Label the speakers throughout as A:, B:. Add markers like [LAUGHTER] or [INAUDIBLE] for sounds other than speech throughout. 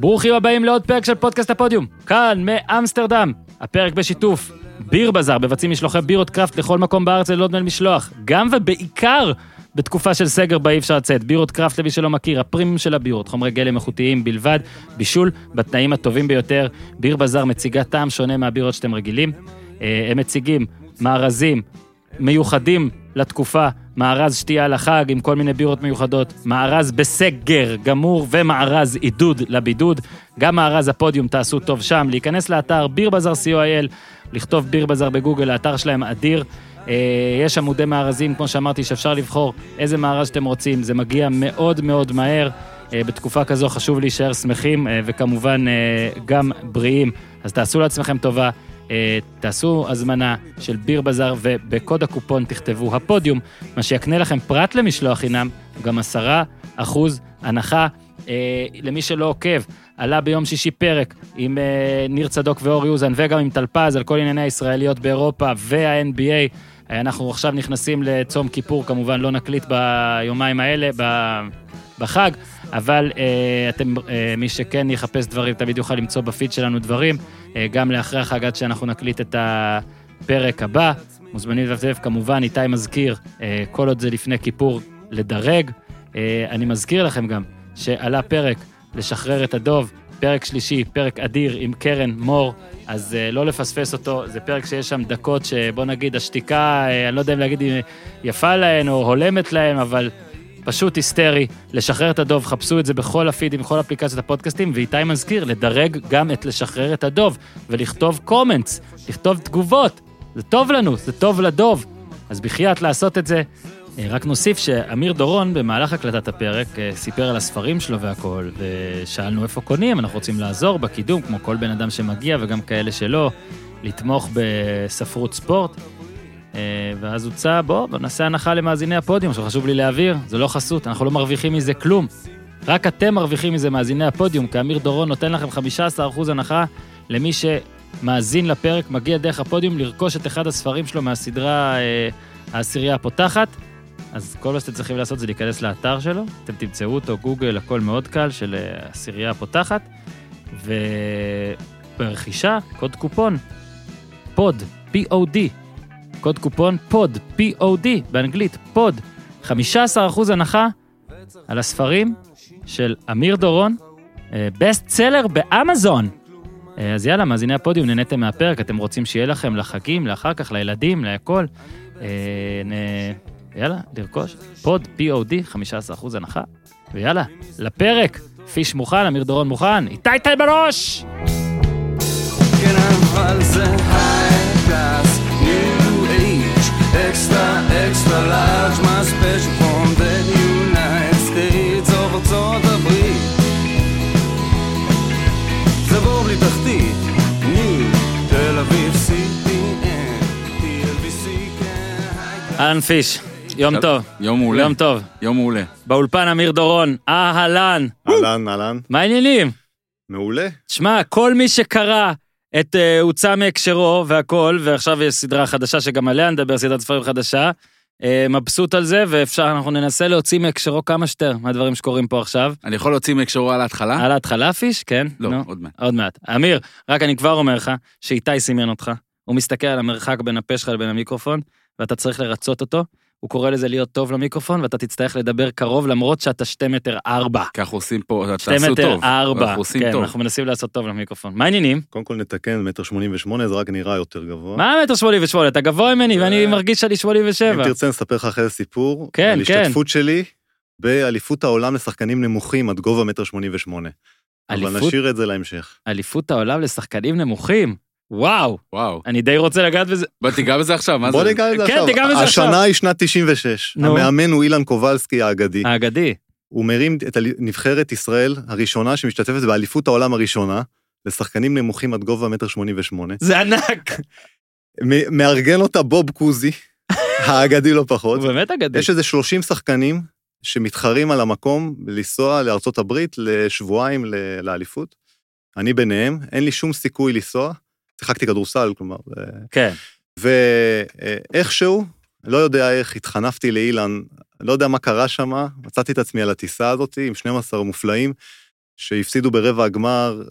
A: ברוכים הבאים לעוד פרק של פודקאסט הפודיום, כאן מאמסטרדם. הפרק בשיתוף ביר בזאר, מבצעים משלוחי בירות קראפט לכל מקום בארץ ללא דמי משלוח. גם ובעיקר בתקופה של סגר בה אי אפשר לצאת. בירות קראפט, למי שלא מכיר, הפרימיום של הבירות, חומרי גלם איכותיים בלבד, בישול בתנאים הטובים ביותר. ביר בזאר מציגה טעם שונה מהבירות שאתם רגילים. אה, הם מציגים מארזים מיוחדים לתקופה, מארז שתייה לחג עם כל מיני בירות מיוחדות, מארז בסגר גמור ומארז עידוד לבידוד. גם מארז הפודיום תעשו טוב שם, להיכנס לאתר ביר בזאר co.il, לכתוב ביר בזאר בגוגל, האתר שלהם אדיר. אה, יש עמודי מארזים, כמו שאמרתי, שאפשר לבחור איזה מארז שאתם רוצים, זה מגיע מאוד מאוד מהר. אה, בתקופה כזו חשוב להישאר שמחים אה, וכמובן גם בריאים. אז תעשו לעצמכם טובה, תעשו הזמנה של ביר בזאר ובקוד הקופון תכתבו הפודיום, מה שיקנה לכם פרט למשלוח חינם, גם עשרה אחוז הנחה. למי שלא עוקב, עלה ביום שישי פרק עם ניר צדוק ואור יוזן וגם עם טלפז על כל ענייני הישראליות באירופה וה-NBA. אנחנו עכשיו נכנסים לצום כיפור, כמובן לא נקליט ביומיים האלה, בחג, אבל אה, אתם, אה, מי שכן יחפש דברים, תמיד יוכל למצוא בפיד שלנו דברים, אה, גם לאחרי החג עד שאנחנו נקליט את הפרק הבא. מוזמנים לבטף, כמובן, איתי מזכיר, כל עוד זה לפני כיפור, לדרג. אני מזכיר לכם גם שעלה פרק לשחרר את הדוב, פרק שלישי, פרק אדיר עם קרן מור, אז uh, לא לפספס אותו, זה פרק שיש שם דקות שבוא נגיד השתיקה, uh, אני לא יודע אם להגיד אם יפה להן או הולמת להן, אבל פשוט היסטרי. לשחרר את הדוב, חפשו את זה בכל הפידים, בכל אפליקציות הפודקאסטים, ואיתי מזכיר, לדרג גם את לשחרר את הדוב, ולכתוב קומנטס, לכתוב תגובות. זה טוב לנו, זה טוב לדוב. אז בחייאת לעשות את זה. אה, רק נוסיף שאמיר דורון, במהלך הקלטת הפרק, אה, סיפר על הספרים שלו והכל, ושאלנו איפה קונים, אנחנו רוצים לעזור בקידום, כמו כל בן אדם שמגיע וגם כאלה שלא, לתמוך בספרות ספורט. אה, ואז הוצע, בוא, נעשה הנחה למאזיני הפודיום, שחשוב לי להעביר, זה לא חסות, אנחנו לא מרוויחים מזה כלום. רק אתם מרוויחים מזה, מאזיני הפודיום, כי אמיר דורון נותן לכם 15% הנחה למי שמאזין לפרק, מגיע דרך הפודיום לרכוש את אחד הספרים שלו מהסדרה העשירייה הפותחת. אז כל מה שאתם צריכים לעשות זה להיכנס לאתר שלו, אתם תמצאו אותו, גוגל, הכל מאוד קל, של העשירייה אה, הפותחת, וברכישה, קוד קופון, pod, P-O-D, קוד קופון pod, P-O-D, באנגלית, pod, 15% הנחה על הספרים של אמיר דורון, best אה, seller באמזון. אה, אז יאללה, מאזיני הפודיום, נהניתם מהפרק, אתם רוצים שיהיה לכם לחגים, לאחר כך, לילדים, להכל. יאללה, לרכוש. pod, POD, 15% הנחה. ויאללה, לפרק. פיש מוכן, אמיר דורון מוכן, איתי טי בראש! כן, אבל זה אקסטרה, אקסטרה לארג', מה ספיישל פרום דה יונייט סטייטס, או ארצות הברית. זה בור בלי תחתית, ניו, תל אביב, CPN, TLBC, כן, אהלן פיש. יום טוב.
B: יום מעולה.
A: יום טוב.
B: יום מעולה.
A: באולפן אמיר דורון, אהלן.
C: אהלן, אהלן.
A: מה העניינים?
C: מעולה.
A: תשמע, כל מי שקרא את uh, הוצא מהקשרו והכל, ועכשיו יש סדרה חדשה שגם עליה נדבר, סדרת ספרים חדשה, uh, מבסוט על זה, ואפשר, אנחנו ננסה להוציא מהקשרו כמה שיותר מהדברים שקורים פה עכשיו.
B: אני יכול להוציא מהקשרו על ההתחלה?
A: על ההתחלה פיש, כן.
B: לא, נו. עוד מעט.
A: עוד מעט. אמיר, רק אני כבר אומר לך, שאיתי סימן אותך. הוא מסתכל על המרחק בין הפה שלך לבין המיקרופון, ואתה צריך לרצות אותו, הוא קורא לזה להיות טוב למיקרופון, ואתה תצטרך לדבר קרוב למרות שאתה שתי מטר ארבע.
B: כי אנחנו עושים פה,
A: תעשו טוב. שתי מטר ארבע, אנחנו עושים כן, טוב. אנחנו מנסים לעשות טוב למיקרופון. מה העניינים?
C: קודם כל נתקן, מטר שמונים ושמונה זה רק נראה יותר גבוה.
A: מה מטר שמונים ושמונה? אתה גבוה ממני ואני מרגיש שאני שמונים ושבע.
C: אם תרצה נספר לך אחרי זה סיפור, כן, על כן. השתתפות שלי באליפות העולם לשחקנים נמוכים עד גובה מטר שמונים ושמונה. אבל נשאיר את זה להמשך.
A: אליפות העולם לשחקנים נמוכים? וואו. וואו. אני די רוצה לגעת בזה.
B: בוא תיגע בזה עכשיו, מה
C: זה? בוא ניגע בזה
A: כן,
C: עכשיו.
A: כן, תיגע בזה
C: עכשיו. השנה היא שנת 96. נו. המאמן הוא אילן קובלסקי האגדי.
A: האגדי.
C: הוא מרים את נבחרת ישראל הראשונה שמשתתפת באליפות העולם הראשונה, לשחקנים נמוכים עד גובה מטר שמונים ושמונה.
A: זה ענק.
C: מארגן אותה בוב קוזי, [LAUGHS] האגדי לא פחות.
A: הוא באמת אגדי.
C: יש איזה 30 שחקנים שמתחרים על המקום לנסוע לארצות הברית לשבועיים לאליפות. אני ביניהם, אין לי שום סיכוי לנסוע. שיחקתי כדורסל, כלומר.
A: כן.
C: ואיכשהו, לא יודע איך, התחנפתי לאילן, לא יודע מה קרה שם, מצאתי את עצמי על הטיסה הזאת עם 12 מופלאים, שהפסידו ברבע הגמר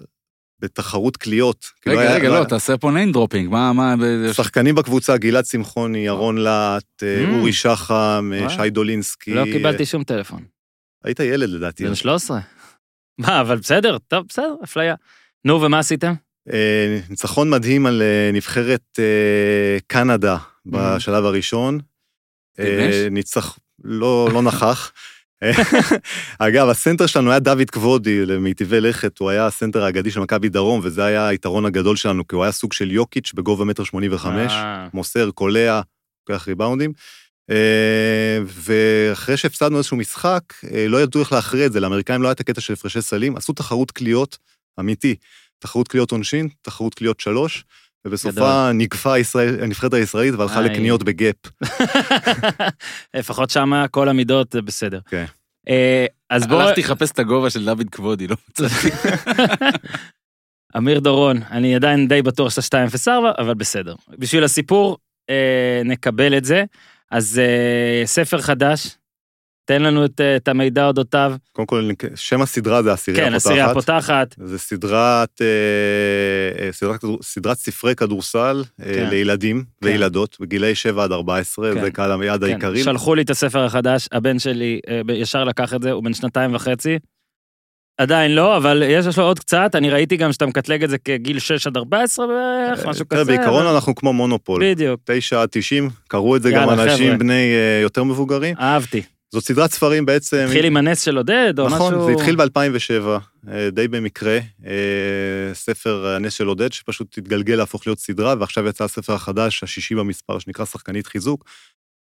C: בתחרות קליעות.
B: רגע,
C: היה-
B: רגע,
C: היה-
B: לא, תעשה פה name dropping, מה, מה...
C: שחקנים בקבוצה, גלעד שמחוני, ירון להט, אה,
A: Mm.
C: אורי שחם, אה. שי דולינסקי.
A: לא קיבלתי שום טלפון.
C: היית ילד לדעתי.
A: בן 13. [LAUGHS] מה, אבל בסדר, טוב, בסדר, אפליה. נו, ומה עשיתם?
C: אה, ניצחון מדהים על אה, נבחרת אה, קנדה בשלב הראשון. אה,
B: נש?
C: ניצח... לא, לא [LAUGHS] נכח. אגב, הסנטר שלנו היה דוד כבודי, למיטיבי לכת, הוא היה הסנטר האגדי של מכבי דרום, וזה היה היתרון הגדול שלנו, כי הוא היה סוג של יוקיץ' בגובה מטר שמונים וחמש, מוסר, קולע, לוקח ריבאונדים. ואחרי שהפסדנו איזשהו משחק, לא ידעו איך להכריע את זה, לאמריקאים לא היה את הקטע של הפרשי סלים, עשו תחרות קליעות, אמיתי, תחרות קליעות עונשין, תחרות קליעות שלוש, ובסופה נגפה הנבחרת הישראלית והלכה
A: איי.
C: לקניות בגאפ. [LAUGHS]
A: לפחות שם כל המידות זה בסדר.
C: כן.
A: אה, אז בוא...
B: הלכתי לחפש את הגובה של דוד כבודי, לא מצאתי. [LAUGHS]
A: אמיר דורון, אני עדיין די בטוח שאתה 2-0-4, אבל בסדר. בשביל הסיפור, אה, נקבל את זה. אז אה, ספר חדש, תן לנו את, אה, את המידע אודותיו.
C: קודם כל, שם הסדרה זה הסירייה
A: כן,
C: הפותחת.
A: הסירייה הפותחת.
C: זה סדרת, אה, אה, סדרת, סדרת ספרי כדורסל
A: כן.
C: לילדים
A: כן.
C: וילדות, בגילאי 7 עד 14,
A: כן.
C: זה קהל היעד
A: כן,
C: העיקרי.
A: שלחו לי את הספר החדש, הבן שלי ישר לקח את זה, הוא בן שנתיים וחצי. עדיין לא, אבל יש לו עוד קצת, אני ראיתי גם שאתה מקטלג את זה כגיל 6 עד 14 בערך, משהו כזה.
C: בעיקרון
A: אבל-
C: אנחנו כמו מונופול.
A: בדיוק,
C: 9 עד 90, קראו את זה גם אנשים
A: חבר'ה.
C: בני יותר מבוגרים.
A: אהבתי.
C: זאת סדרת ספרים בעצם...
A: התחיל עם הנס של עודד, או משהו...
C: נכון, זה התחיל ב-2007, די במקרה, אה, ספר הנס של עודד, שפשוט התגלגל להפוך להיות סדרה, ועכשיו יצא הספר החדש, השישי במספר, שנקרא שחקנית חיזוק.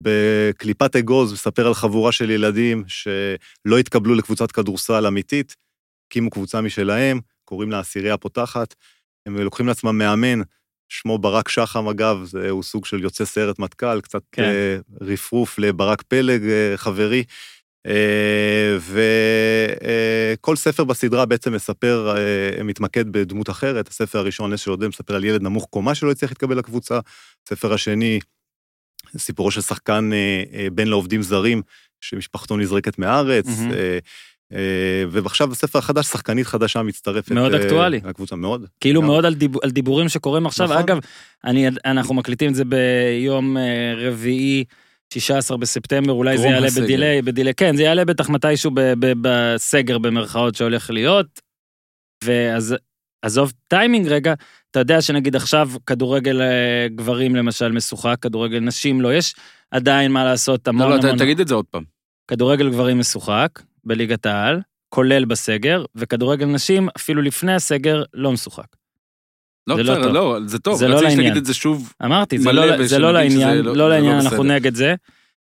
C: בקליפת אגוז מספר על חבורה של ילדים שלא התקבלו לקבוצת כדורסל אמיתית, הקימו קבוצה משלהם, קוראים לה הסירייה הפותחת, הם לוקחים לעצמם מאמן, שמו ברק שחם אגב, זה, הוא סוג של יוצא סיירת מטכ"ל, קצת
A: כן.
C: אה, רפרוף לברק פלג, אה, חברי. אה, וכל ספר בסדרה בעצם מספר, אה, מתמקד בדמות אחרת. הספר הראשון, נס של עודד, מספר על ילד נמוך קומה שלא הצליח להתקבל לקבוצה. הספר השני, סיפורו של שחקן אה, אה, בן לעובדים זרים, שמשפחתו נזרקת מהארץ.
A: מהמם.
C: אה, ועכשיו בספר החדש, שחקנית חדשה מצטרפת.
A: מאוד
C: אה,
A: אקטואלי.
C: לקבוצה מאוד.
A: כאילו
C: גם.
A: מאוד על, דיב, על דיבורים שקורים עכשיו.
C: נכון.
A: אגב, אני, אנחנו מקליטים את זה ביום אה, רביעי, 16 בספטמבר, אולי זה יעלה
B: הסגר.
A: בדיליי, בדיליי, כן, זה יעלה בטח מתישהו ב, ב, בסגר במרכאות שהולך להיות. ואז עזוב טיימינג רגע, אתה יודע שנגיד עכשיו כדורגל גברים למשל משוחק, כדורגל נשים לא, יש עדיין מה לעשות המון
B: לא, לא,
A: המון.
B: ת- תגיד את זה עוד פעם.
A: כדורגל גברים משוחק בליגת העל, כולל בסגר, וכדורגל נשים, אפילו לפני הסגר, לא משוחק.
B: לא,
A: זה לא
B: בסדר,
A: טוב.
B: לא, זה טוב.
A: זה לא
B: רציתי
A: לעניין.
B: שתגיד את זה שוב.
A: אמרתי, זה
B: מלא
A: לא, זה לא
B: ושנגיד שזה
A: לעניין,
B: לא-
A: לא
B: זה לא
A: לעניין, אנחנו. נגד זה.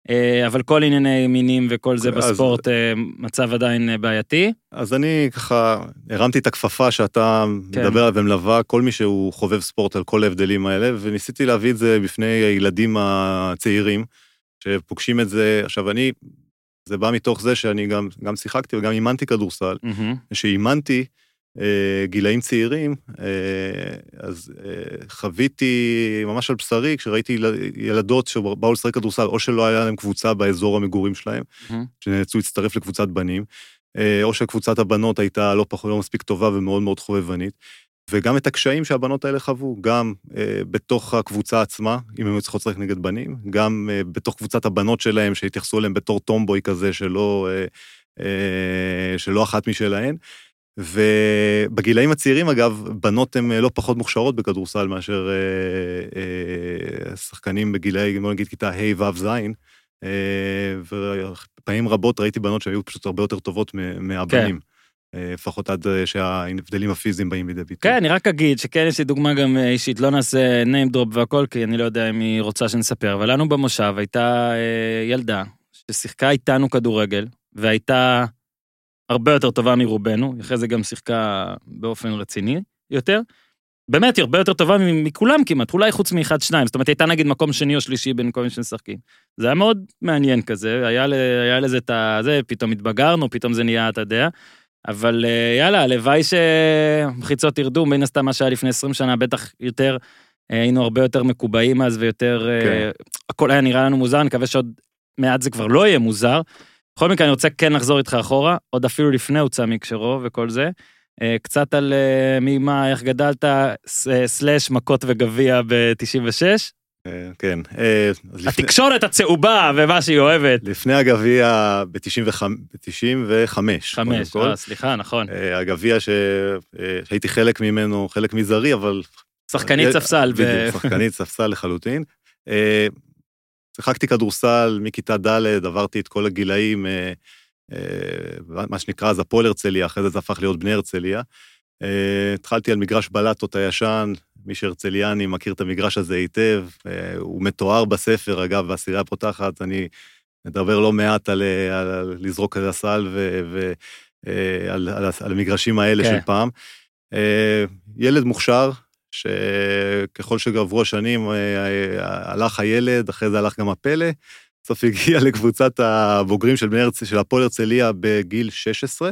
A: אה, אבל כל ענייני מינים וכל זה
C: אז-
A: בספורט אה, מצב עדיין אה, בעייתי.
C: אז אני ככה הרמתי את הכפפה שאתה
A: כן.
C: מדבר עליה ומלווה כל מי שהוא חובב ספורט על כל ההבדלים האלה, וניסיתי להביא את זה בפני הילדים הצעירים שפוגשים את זה. עכשיו אני, זה בא מתוך זה שאני גם, גם שיחקתי וגם אימנתי כדורסל. כשאימנתי אה, גילאים צעירים, אה, אז אה, חוויתי ממש על בשרי כשראיתי יל- ילדות שבאו לשחק כדורסל, או שלא היה להם קבוצה באזור המגורים שלהם,
A: מהמם.
C: שנאלצו להצטרף לקבוצת בנים, אה, או שקבוצת הבנות הייתה לא פחות, לא מספיק טובה ומאוד מאוד חובבנית, וגם את הקשיים שהבנות האלה חוו, גם אה, בתוך הקבוצה עצמה, אם הן היו צריכות לשחק נגד בנים, גם אה, בתוך קבוצת הבנות שלהם, שהתייחסו אליהם בתור טומבוי כזה, שלא, אה, אה, שלא אחת משלהן. ובגילאים הצעירים, אגב, בנות הן אה, לא פחות מוכשרות בכדורסל מאשר אה, אה, שחקנים בגילאי, בוא נגיד, כיתה ה', ו', ז', אה, ופעמים רבות ראיתי בנות שהיו פשוט הרבה יותר טובות מהבנים. אה, לפחות עד אה, שההבדלים הפיזיים באים לידי ביטוי.
A: כן, אני רק אגיד שכן יש לי דוגמה גם אה, אישית, לא נעשה name drop והכל, כי אני לא יודע אם היא רוצה שנספר, אבל לנו במושב הייתה אה, ילדה ששיחקה איתנו כדורגל, והייתה הרבה יותר טובה מרובנו, אחרי זה גם שיחקה באופן רציני יותר. באמת, היא הרבה יותר טובה מכולם כמעט, אולי חוץ מאחד, שניים. זאת אומרת, הייתה נגיד מקום שני או שלישי בין כל מי שמשחקים. זה היה מאוד מעניין כזה, היה, היה לזה את ה... זה, פתאום התבגרנו, פתאום זה נהיה, אתה יודע. אבל אה, יאללה, הלוואי שהמחיצות ירדו, מן הסתם מה שהיה לפני 20 שנה, בטח יותר, אה, היינו הרבה יותר מקובעים אז ויותר... אה,
C: כן.
A: הכל היה נראה לנו מוזר, אני מקווה שעוד מעט זה כבר לא יהיה מוזר. בכל מקרה, אני רוצה כן לחזור איתך אחורה, עוד אפילו לפני הוצא מקשרו וכל זה. קצת על אה, ממה, איך גדלת, סלאש מכות וגביע ב-96.
C: אה, כן. אה,
A: התקשורת הצהובה ומה שהיא אוהבת.
C: לפני הגביע ב-95,
A: חמש, אה, סליחה, נכון.
C: הגביע שהייתי חלק ממנו, חלק מזערי, אבל...
A: שחקנית ספסל.
C: בדיוק, שחקנית ספסל לחלוטין. שיחקתי כדורסל מכיתה ד', עברתי את כל הגילאים, מה שנקרא אז הפועל הרצליה, אחרי זה זה הפך להיות בני הרצליה. התחלתי על מגרש בלטות הישן, מי שהרצליאני מכיר את המגרש הזה היטב, אה, הוא מתואר בספר, אגב, בעשירייה הפותחת, אני מדבר לא מעט על, אה, על, על לזרוק על הסל ועל על, על, על המגרשים האלה
A: כן.
C: של פעם. אה, ילד מוכשר, שככל שגברו השנים אה, אה, הלך הילד, אחרי זה הלך גם הפלא. בסוף הגיע [LAUGHS] לקבוצת הבוגרים של, בני הרצ... של הפועל הרצליה בגיל 16,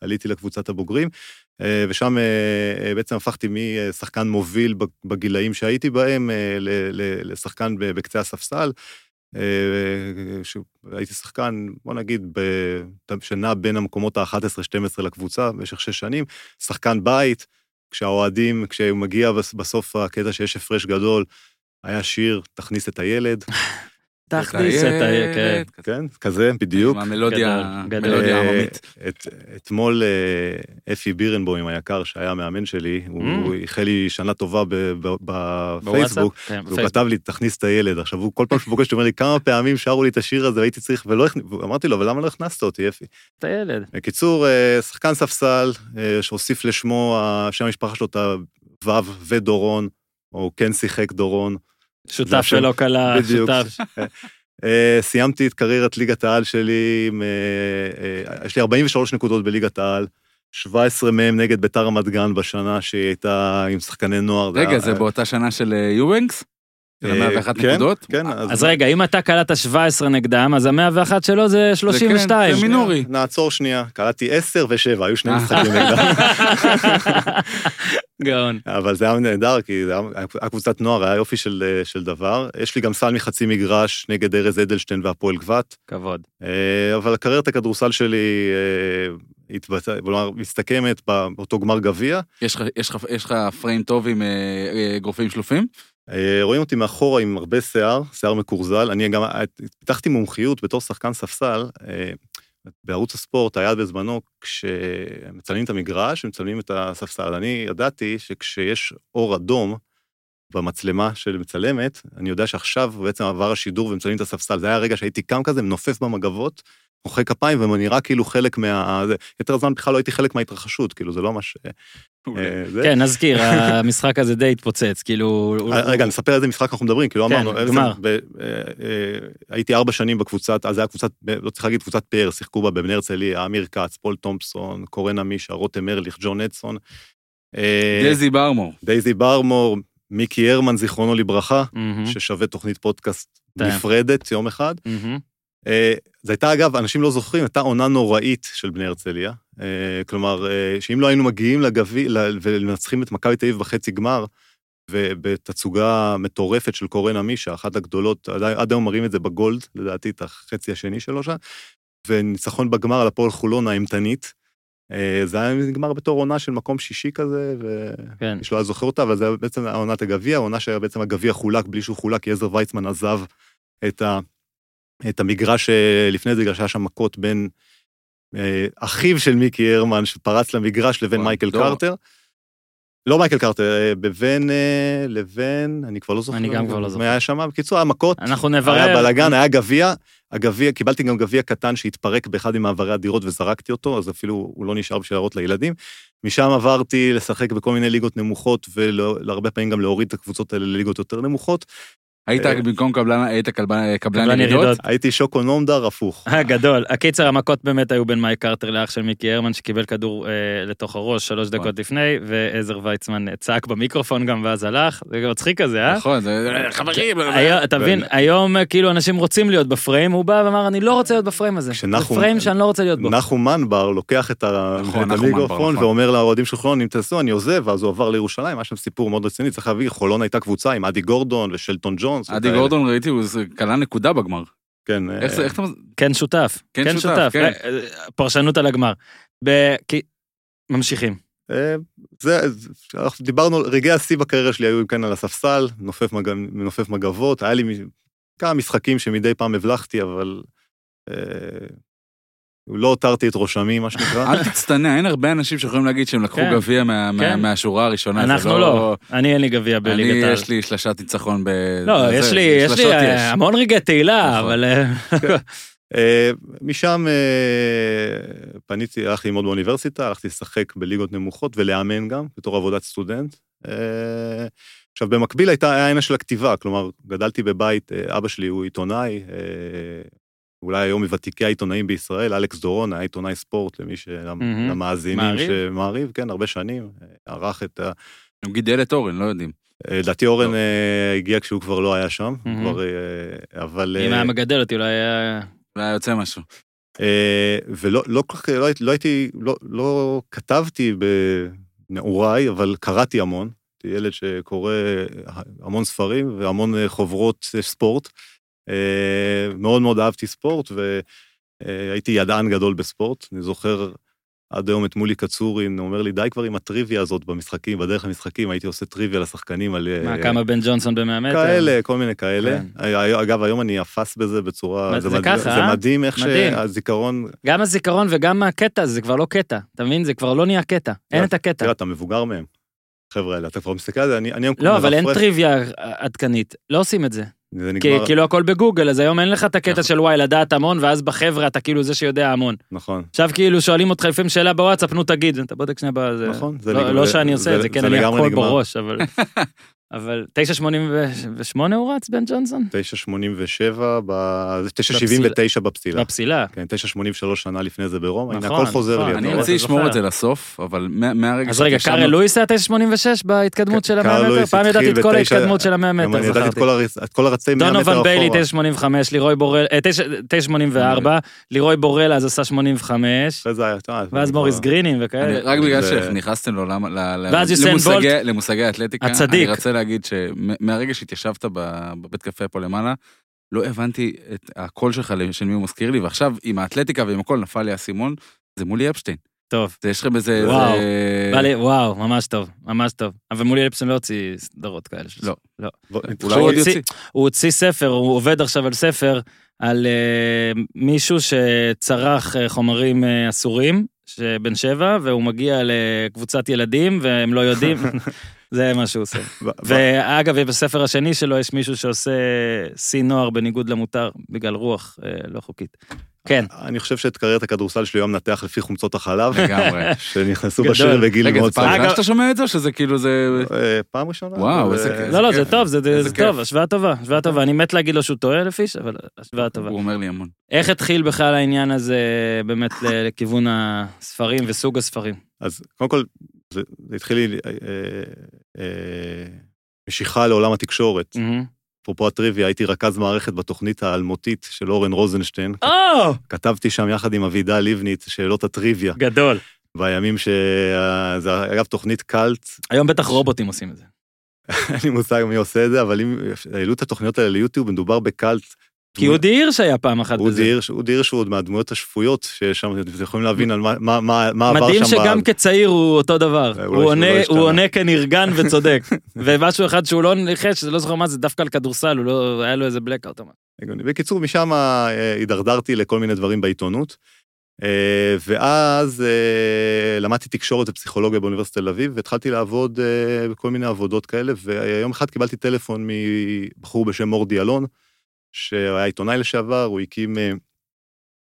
C: עליתי לקבוצת הבוגרים, אה, ושם אה, אה, בעצם הפכתי משחקן מוביל בגילאים שהייתי בהם אה, לשחקן בקצה הספסל. אה, הייתי שחקן, בוא נגיד, שנע בין המקומות ה-11-12 לקבוצה במשך שש שנים, שחקן בית, כשהאוהדים, כשהוא מגיע בס- בסוף הקטע שיש הפרש גדול, היה שיר, תכניס את הילד, [LAUGHS]
A: תכניס את ה... כן.
C: כן, כזה, בדיוק.
B: עם המלודיה. מלודיה
C: אה, אתמול אה, אפי בירנבוים היקר, שהיה המאמן שלי, הוא איחל לי שנה טובה ב- ב- בפייסבוק?
A: כן,
C: והוא. כתב לי, תכניס את הילד. עכשיו, הוא כל פעם שהוא פוגש הוא אומר לי, כמה פעמים שרו לי את השיר הזה והייתי צריך, ולא הכניס, אמרתי לו, אבל למה לא הכנסת אותי, אפי?
A: את הילד.
C: בקיצור, אה, שחקן ספסל, שהוסיף לשמו, שם המשפחה שלו את הוו ודורון, או כן שיחק דורון.
A: שותף
C: השם.
A: ולא קלה. שותף. [LAUGHS]
C: אה, סיימתי את קריירת ליגת העל שלי, אה, אה, יש לי 43 נקודות בליגת העל, 17 מהם נגד ביתר רמת גן בשנה שהיא הייתה עם שחקני נוער.
B: רגע, זה באותה שנה של יובנקס? של
C: אה,
B: ה-101
C: כן,
B: נקודות?
C: כן,
A: אז רגע, אם אתה קלטת 17 נגדם, אז ה-101 שלו זה 32.
B: זה מינורי.
C: נעצור שנייה, קלטתי 10 ו-7, היו שני
B: אה.
C: משחקים נגדם. [LAUGHS]
A: גאון.
C: אבל זה היה נהדר, כי זה היה קבוצת נוער, היה יופי של, דבר. יש לי גם סל מחצי מגרש נגד ארז אדלשטיין והפועל גבת.
A: כבוד.
C: אה, אבל קריירת הכדורסל שלי אה, כלומר, מסתכמת באותו גמר גביע.
B: יש לך- פריים טוב עם אה, אה, אגרופים שלופים?
C: אה, רואים אותי מאחורה עם הרבה שיער, שיער מקורזל. אני גם אה, פיתחתי מומחיות בתור שחקן ספסל. אה, בערוץ הספורט היה בזמנו, כשמצלמים את המגרש, מצלמים את הספסל. אני ידעתי שכשיש אור אדום במצלמה של מצלמת, אני יודע שעכשיו בעצם עבר השידור ומצלמים את הספסל. זה היה הרגע שהייתי קם כזה, מנופף במגבות, מוחא כפיים, ונראה כאילו חלק מה... זה- יותר זמן בכלל לא הייתי חלק מההתרחשות, כאילו, זה לא מה ש... אה.
A: כן, נזכיר, המשחק הזה די התפוצץ, כאילו...
C: אה, רגע, נספר איזה משחק אנחנו מדברים, כאילו
A: כן,
C: אמרנו, אה, הייתי ארבע שנים בקבוצת, אז זה היה קבוצת, לא צריך להגיד קבוצת פאר, שיחקו בה בבני הרצליה, אמיר כץ, פול תומפסון, קורן עמישה, רותם ארליך, ג'ון אדסון.
B: דייזי ברמור.
C: דייזי ברמור, מיקי הרמן, זיכרונו לברכה, ששווה תוכנית פודקאסט. נפרדת יום אחד. אה, זו הייתה, אגב, אנשים לא זוכרים, הייתה עונה נוראית של בני הרצליה. אה, כלומר, אה, שאם לא היינו מגיעים לגביע ל- ומנצחים את מכבי תל אביב בחצי גמר, ובתצוגה מטורפת של קורן עמישה, אחת הגדולות, עד, היום מראים את זה בגולד, לדעתי, את החצי השני שלו שם, וניצחון בגמר על הפועל חולון האימתנית. זה היה נגמר בתור עונה של מקום שישי כזה,
A: כן.
C: ואיש לא היה זוכר אותה, אבל זה היה בעצם עונת הגביע, העונה שבעצם הגביע חולק בלי שהוא חולק, כי עזר ויצמן עזב את, ה, את המגרש אה, לפני זה, בגלל שהיה שם מכות בין אה, אחיו של מיקי הרמן, שפרץ למגרש, לבין מייקל
B: לא.
C: קרטר. לא מייקל קרטר, אה, בבין, לבין, אני כבר לא זוכר.
A: אני גם כבר לא זוכר.
C: היה שם? בקיצור, היה מכות,
A: אנחנו
C: היה
A: נברר.
C: בלאגן, היה גביע, הגביע, קיבלתי גם גביע קטן שהתפרק באחד ממעברי הדירות וזרקתי אותו, אז אפילו הוא לא נשאר בשביל להראות לילדים. משם עברתי לשחק בכל מיני ליגות נמוכות, ולהרבה פעמים גם להוריד את הקבוצות האלה לליגות יותר נמוכות.
B: היית
C: אה,
B: במקום קבלן, היית קבלן
A: קבלן
B: קבלן
A: ירידות.
C: הייתי שוקו נומדר הפוך.
A: אה, גדול. הקיצר, המכות באמת היו בין מייק קרטר לאח של מיקי הרמן, שקיבל כדור אה, לתוך הראש שלוש דקות לפני, ועזר ויצמן צעק במיקרופון גם ואז הלך. זה גם מצחיק כזה, אה?
B: נכון, זה חברים.
A: אתה מבין, היום אה, כאילו אנשים רוצים להיות בפריים, הוא בא ואמר, אני לא רוצה להיות בפריים הזה. זה פריים שאני לא רוצה להיות בו.
C: נחום מנבר לוקח את
B: נכון,
C: המיקרופון
B: נכון.
C: ואומר לאוהדים של חולון, אם תעשו, אני עוזב, ואז הוא עבר לירושלים, היה שם סיפור מאוד רציני, צריך להביא, חולון הייתה קבוצה עם אדי גורדון ושלטון ג'ונס.
B: אדי
C: וכאלה.
B: גורדון ראיתי, הוא כלה נקודה בגמר.
C: כן.
B: איך זה,
C: אה,
B: איך אתה...
A: כן שותף.
B: כן שותף, כן.
A: אה, פרשנות על הגמר. ממשיכים.
C: אה, זה, זה- אנחנו דיברנו, רגעי השיא בקריירה שלי היו כן על הספסל, נופף, מג, נופף מגבות, היה לי כמה משחקים שמדי פעם הבלחתי, אבל אה, לא הותרתי את ראשמי, מה שנקרא.
B: אל תצטנע, אין הרבה אנשים שיכולים להגיד שהם לקחו
A: כן.
B: גביע מה- מה-
A: כן.
B: מהשורה הראשונה.
A: אנחנו לא. אני אין לי גביע
B: אני,
A: בליגת העל.
B: יש לי שלשת ניצחון ב...
A: לא, יש לי, יש לי
B: שלשות
A: אה, המון רגעי תהילה,
B: נכון.
A: אבל... אה, [LAUGHS]
C: אה, משם פניתי, הלכתי ללמוד באוניברסיטה, הלכתי לשחק בליגות נמוכות ולאמן גם, בתור עבודת סטודנט. עכשיו, במקביל הייתה העניין של הכתיבה, כלומר, גדלתי בבית, אבא שלי הוא עיתונאי, אולי היום מוותיקי העיתונאים בישראל, אלכס דורון היה עיתונאי ספורט למי ש...
A: מהמם.
C: למאזינים
A: מעריב?
C: שמעריב, כן, הרבה שנים, אה, ערך את ה...
B: הוא גידל את אורן, לא יודעים.
C: אה, לדעתי אורן
B: לא.
C: אה, הגיע כשהוא כבר לא היה שם,
A: מהמם.
C: כבר, אבל...
A: אם היה מגדל אותי, אולי היה...
B: והיה יוצא משהו.
C: ולא לא כל כך, לא, הייתי- לא הייתי, לא, לא כתבתי בנעוריי, אבל קראתי המון. הייתי ילד שקורא המון ספרים והמון חוברות ספורט. אה, מאוד מאוד אהבתי ספורט והייתי ידען גדול בספורט. אני זוכר עד היום את מולי קצורין, הוא אומר לי, די כבר עם הטריוויה הזאת במשחקים, בדרך למשחקים, הייתי עושה טריוויה לשחקנים על... אה,
A: מה, כמה בן ג'ונסון ב-100 מטר?
C: כאלה, כל מיני כאלה.
A: כן.
C: אה, אגב, היום אני אפס בזה בצורה...
A: זה ככה,
C: זה? מדהים איך. שהזיכרון...
A: גם הזיכרון וגם הקטע, זה כבר לא קטע. אתה מבין? זה כבר לא נהיה קטע. אין את הקטע.
C: תראה, אתה מבוגר מהם. חבר'ה האלה, אתה כבר מסתכל על זה, אני היום
A: לא, אבל אין טריוויה עדכנית. לא עושים את זה.
C: זה
A: כי
C: נגמר,
A: כאילו הכל בגוגל, אז היום אין לך את הקטע
B: נכון.
A: של וואי, לדעת המון, ואז בחבר'ה אתה כאילו זה שיודע המון.
C: נכון,
A: עכשיו כאילו שואלים אותך לפעמים שאלה בוואטסאפ, נו תגיד, אתה בודק שנייה בזה.
C: נכון, זה
A: לא-
C: נגמר-
A: לא שאני עושה את זה, כן, אני הכל. בראש, אבל... [LAUGHS] אבל 9.88 הוא רץ, בן ג'ונסון?
C: 9.87, ב- זה 9.79 בפסילה.
A: בפסילה.
C: כן, 9.83 שנה לפני זה ברומא, הנה
A: נכון,
C: הכל חוזר
A: נכון,
C: לי.
B: אני? רציתי
A: אתה
B: לשמור. את זה לסוף, אבל מה- מהרגע
A: אז רגע, קארל לואיס היה 9.86 בהתקדמות של ה-100 מטר? פעם ידעתי את כל ההתקדמות של ה-100
C: גם
A: מטר,
C: אני ידעתי את
A: זכרתי.
C: כל הרצ- את כל הרצי 100 מטר
A: דונוvan ביילי
C: אחורה.
A: 9.85, לירוי בורל, אה, 9.84, לירוי בורל אז עשה 85,
C: אחרי זה היה, אה,
A: ואז
C: זה
A: מוריס גרינים וכאלה.
B: רק בגלל שנכנסתם לעולם, ל- ל-
A: ואז יוסיין
B: למושגי- האתלטיקה. אני רוצה להגיד שמהרגע שהתיישבת בבית קפה פה למעלה, לא הבנתי את הקול שלך של מי הוא מזכיר לי, ועכשיו עם האתלטיקה ועם הכל נפל לי האסימון, זה מולי אפשטיין.
A: טוב,
B: זה יש לכם איזה...
A: וואו,
B: זה-
A: בא לי, וואו, ממש טוב, ממש טוב. אבל מולי אלפסון לא הוציא סדרות כאלה.
B: לא.
A: לא.
C: בוא,
B: אולי הוא
A: הוציא-. הוא הוציא ספר, הוא עובד עכשיו על ספר, על uh, מישהו שצרך uh, חומרים uh, אסורים, שבן שבע, והוא מגיע לקבוצת ילדים והם לא יודעים, [LAUGHS] זה מה שהוא עושה. ואגב, בספר השני שלו יש מישהו שעושה שיא נוער בניגוד למותר, בגלל רוח אה, לא חוקית. כן,
C: אני חושב שאת קריירת הכדורסל שלי היום מנתח לפי חומצות החלב,
B: לגמרי. [LAUGHS]
C: שנכנסו. בשיר בגיל
B: רגע,
C: מאוד
B: זה פעם
C: צעיר.
A: אגב-
B: ראשונה שאתה שומע את זה, שזה כאילו זה...
C: אה, פעם ראשונה.
B: וואו,
C: אבל,
B: איזה
C: אה,
B: כיף.
A: לא, לא. זה טוב, זה זה. טוב, השוואה טובה, השוואה טובה. אני מת להגיד לו שהוא טועה אלף איש, אבל השוואה טובה.
B: הוא אומר לי המון.
A: איך התחיל בכלל העניין הזה באמת לכיוון הספרים וסוג הספרים?
C: אז קודם כל, זה התחיל לי אה, אה, משיכה לעולם התקשורת. אפרופו הטריוויה, הייתי רכז מערכת בתוכנית האלמותית של אורן רוזנשטיין.
A: או,
C: כתבתי שם יחד עם אבידה לבני את שאלות הטריוויה,
A: גדול.
C: בימים ש... אה, זה אגב תוכנית קאלט,
A: היום בטח רובוטים עושים את זה. [LAUGHS]
C: אין לי מושג מי עושה את זה, אבל אם העלו את התוכניות האלה ליוטיוב, מדובר בקאלט.
A: כי אודי הירש היה פעם אחת בזה.
C: אודי הירש הוא עוד מהדמויות השפויות שיש שם, אתם יכולים להבין על מה- מה מה- מה עבר שם.
A: מדהים שגם כצעיר הוא אותו דבר.
C: אולי
A: הוא
C: שהוא
A: עונה-
C: לא.
A: הוא עונה כנרגן וצודק. [LAUGHS] ומשהו אחד שהוא לא ניחש, לא זוכר מה זה, דווקא על כדורסל, הוא לא, היה לו איזה.
C: הגיוני. בקיצור, משם אה, הידרדרתי לכל מיני דברים בעיתונות. אה, ואז אה, למדתי תקשורת ופסיכולוגיה באוניברסיטת תל אביב, והתחלתי לעבוד אה, בכל מיני עבודות כאלה, ויום אחד קיבלתי טלפון מבחור בשם מורדי אלון, שהיה עיתונאי לשעבר, הוא הקים אה,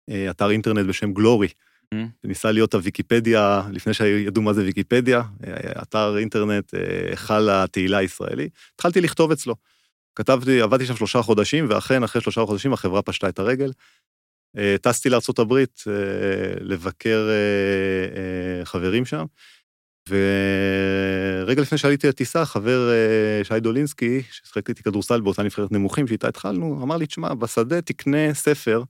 C: אה, אתר אינטרנט בשם גלורי.
A: Mm.
C: ניסה להיות הוויקיפדיה, לפני שידעו מה זה ויקיפדיה, אה, אתר אינטרנט, היכל התהילה הישראלי. התחלתי לכתוב אצלו. כתבתי, עבדתי שם שלושה חודשים, ואכן, אחרי שלושה חודשים החברה פשטה את הרגל. טסתי לארה"ב לבקר חברים שם, ורגע לפני שעליתי לטיסה, חבר אה, שי דולינסקי, ששיחק איתי כדורסל באותה נבחרת נמוכים, שאיתה התחלנו, אמר לי, תשמע, בשדה תקנה ספר